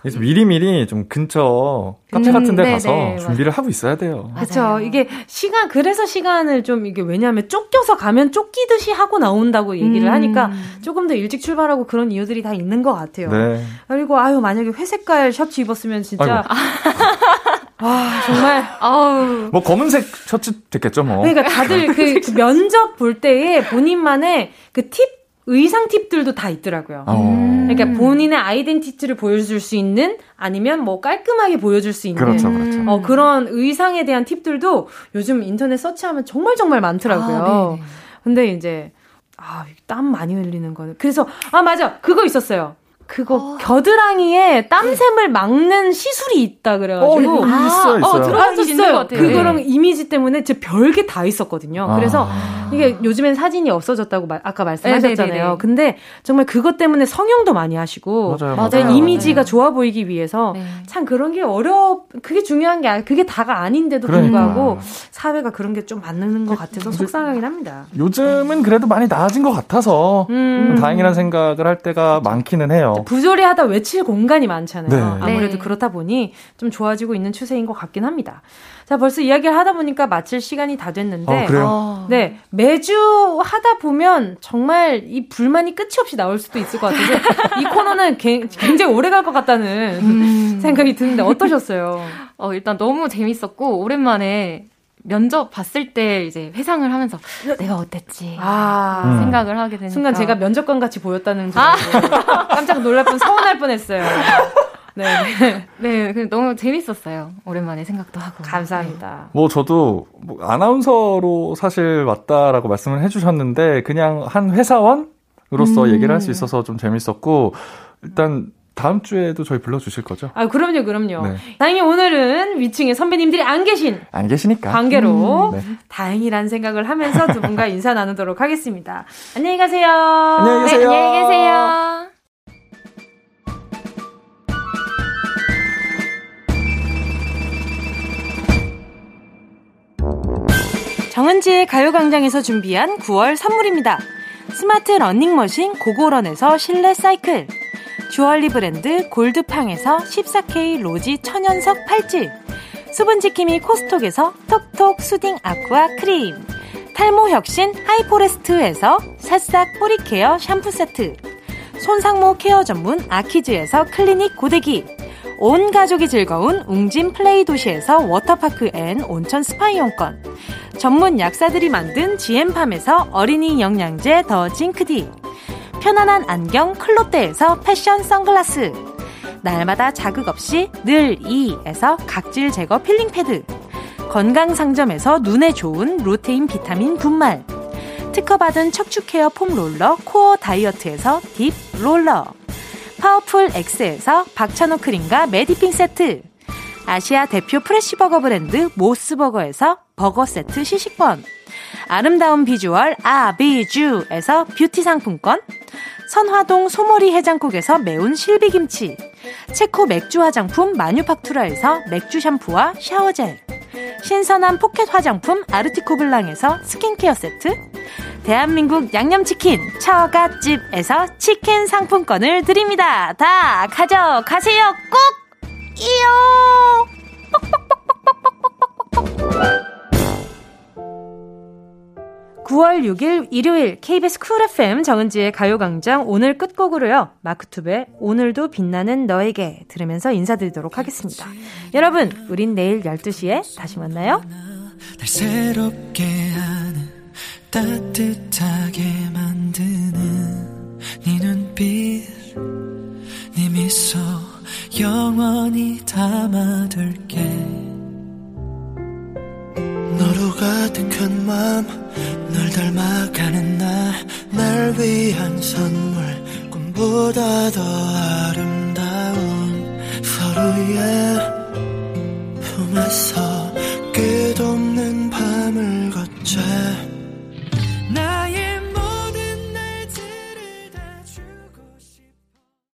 그래서 미리미리 좀 근처 카페 음, 같은 데 네, 가서 네, 준비를 하고 있어야 돼요. 그쵸. 이게 시간, 그래서 시간을 좀 이게 왜냐하면 쫓겨서 가면 쫓기듯이 하고 나온다고 얘기를 음. 하니까 조금 더 일찍 출발하고 그런 이유들이 다 있는 것 같아요. 네. 그리고 아유, 만약에 회색깔 셔츠 입었으면 진짜. *laughs* 아, 정말. 아우. 뭐 검은색 셔츠 됐겠죠, 뭐. 그러니까 다들 그, *laughs* 그 면접 볼 때에 본인만의 그 팁, 의상 팁들도 다 있더라고요. 어. 그러니까 본인의 아이덴티티를 보여줄 수 있는 아니면 뭐 깔끔하게 보여줄 수 있는 그렇죠, 그렇죠. 어, 그런 의상에 대한 팁들도 요즘 인터넷 서치하면 정말 정말 많더라고요. 아, 네네. 근데 이제 아, 땀 많이 흘리는 거는 그래서 아, 맞아. 그거 있었어요. 그거 어. 겨드랑이에 땀샘을 막는 시술이 있다 그래 가지고 어, 이거 있어요, 있어요. 있는 것 같아요. 그거랑 네. 이미지 때문에 제 별게 다 있었거든요. 그래서 아. 이게 요즘엔 사진이 없어졌다고 말- 아까 말씀하셨잖아요. 네네네. 근데 정말 그것 때문에 성형도 많이 하시고 맞아요, 맞아요. 이미지가. 좋아 보이기 위해서 네. 참 그런 게 어려 그게 중요한 게 아니 그게 다가 아닌데도 그러니까. 불구하고 사회가 그런 게 좀 맞는 것 같아서 속상하긴 합니다. 요즘은 그래도 많이 나아진 것 같아서 음. 다행이라는 생각을 할 때가 많기는 해요. 부조리하다 외칠 공간이 많잖아요. 네. 아무래도 네. 그렇다 보니 좀 좋아지고 있는 추세인 것 같긴 합니다. 자, 벌써 이야기를 하다 보니까 마칠 시간이 다 됐는데. 어, 그래요? 어. 네, 매주 하다 보면 정말 이 불만이 끝이 없이 나올 수도 있을 것 같아서 *laughs* 이 코너는 개- 굉장히 오래 갈 것 같다는 음. 생각이 드는데 어떠셨어요? 어, 일단 너무 재밌었고, 오랜만에 면접 봤을 때 이제 회상을 하면서 내가 어땠지 아, 음. 생각을 하게 되니까 순간 제가 면접관 같이 보였다는 줄 알고 깜짝 놀랄 뻔 서운할 뻔했어요. 네, 네. 네, 그 너무 재밌었어요. 오랜만에 생각도 하고. 감사합니다. 뭐 저도 뭐 아나운서로 사실 왔다라고 말씀을 해주셨는데 그냥 한 회사원으로서 음. 얘기를 할 수 있어서 좀 재밌었고 일단 다음 주에도 저희 불러주실 거죠? 아, 그럼요, 그럼요. 네. 다행히 오늘은 위층에 선배님들이 안 계신 안 계시니까. 관계로 네. 다행이란 생각을 하면서 두 분과 *laughs* 인사 나누도록 하겠습니다. 안녕히 가세요. 안녕히 네, 계세요. 안녕히 계세요. 정은지의 가요광장에서 준비한 9월 선물입니다. 스마트 러닝머신 고고런에서 실내 사이클. 주얼리 브랜드 골드팡에서 14K 로지 천연석 팔찌 수분지킴이 코스톡에서 톡톡 soothing aqua 크림 탈모 혁신 하이포레스트에서 새싹 뿌리 care 샴푸 세트 손상모 care 전문 아키즈에서 클리닉 고데기 온 가족이 즐거운 웅진 플레이 도시에서 워터파크 and 온천 스파 이용권 전문 약사들이 만든 지엠팜에서 어린이 영양제 더 징크디 편안한 안경 클로떼에서 패션 선글라스. 날마다 자극 없이 늘 이에서 각질 제거 peeling pad. 건강 상점에서 눈에 좋은 루테인 비타민 분말. 특허받은 척추 care foam roller 코어 다이어트에서 딥 롤러. 파워풀 X에서 박찬호 크림과 메디핑 세트. 아시아 대표 fresh 버거 브랜드 모스버거에서 버거 세트 시식권 아름다운 비주얼 아비주에서 뷰티 상품권 선화동 소머리 해장국에서 매운 실비김치 체코 맥주 화장품 마뉴팍투라에서 맥주 샴푸와 샤워젤 신선한 포켓 화장품 아르티코 블랑에서 스킨케어 세트 대한민국 양념치킨 처갓집에서 치킨 상품권을 드립니다. 다 가져가세요. 꼭! 이요! 9월 6일 일요일 KBS 쿨 FM 정은지의 가요광장 오늘 끝곡으로요. 마크투베 오늘도 빛나는 너에게 들으면서 인사드리도록 하겠습니다. 여러분, 우린 내일 12시에 다시 만나요. 날 새롭게 하는 따뜻하게 만드는 네 눈빛 네 미소 영원히 담아둘게 너로 가득한 마음 널 닮아가는 나날 위한 선물 꿈보다 더 아름다운 서로의 품에서 끝없는 밤을 걷자. 나의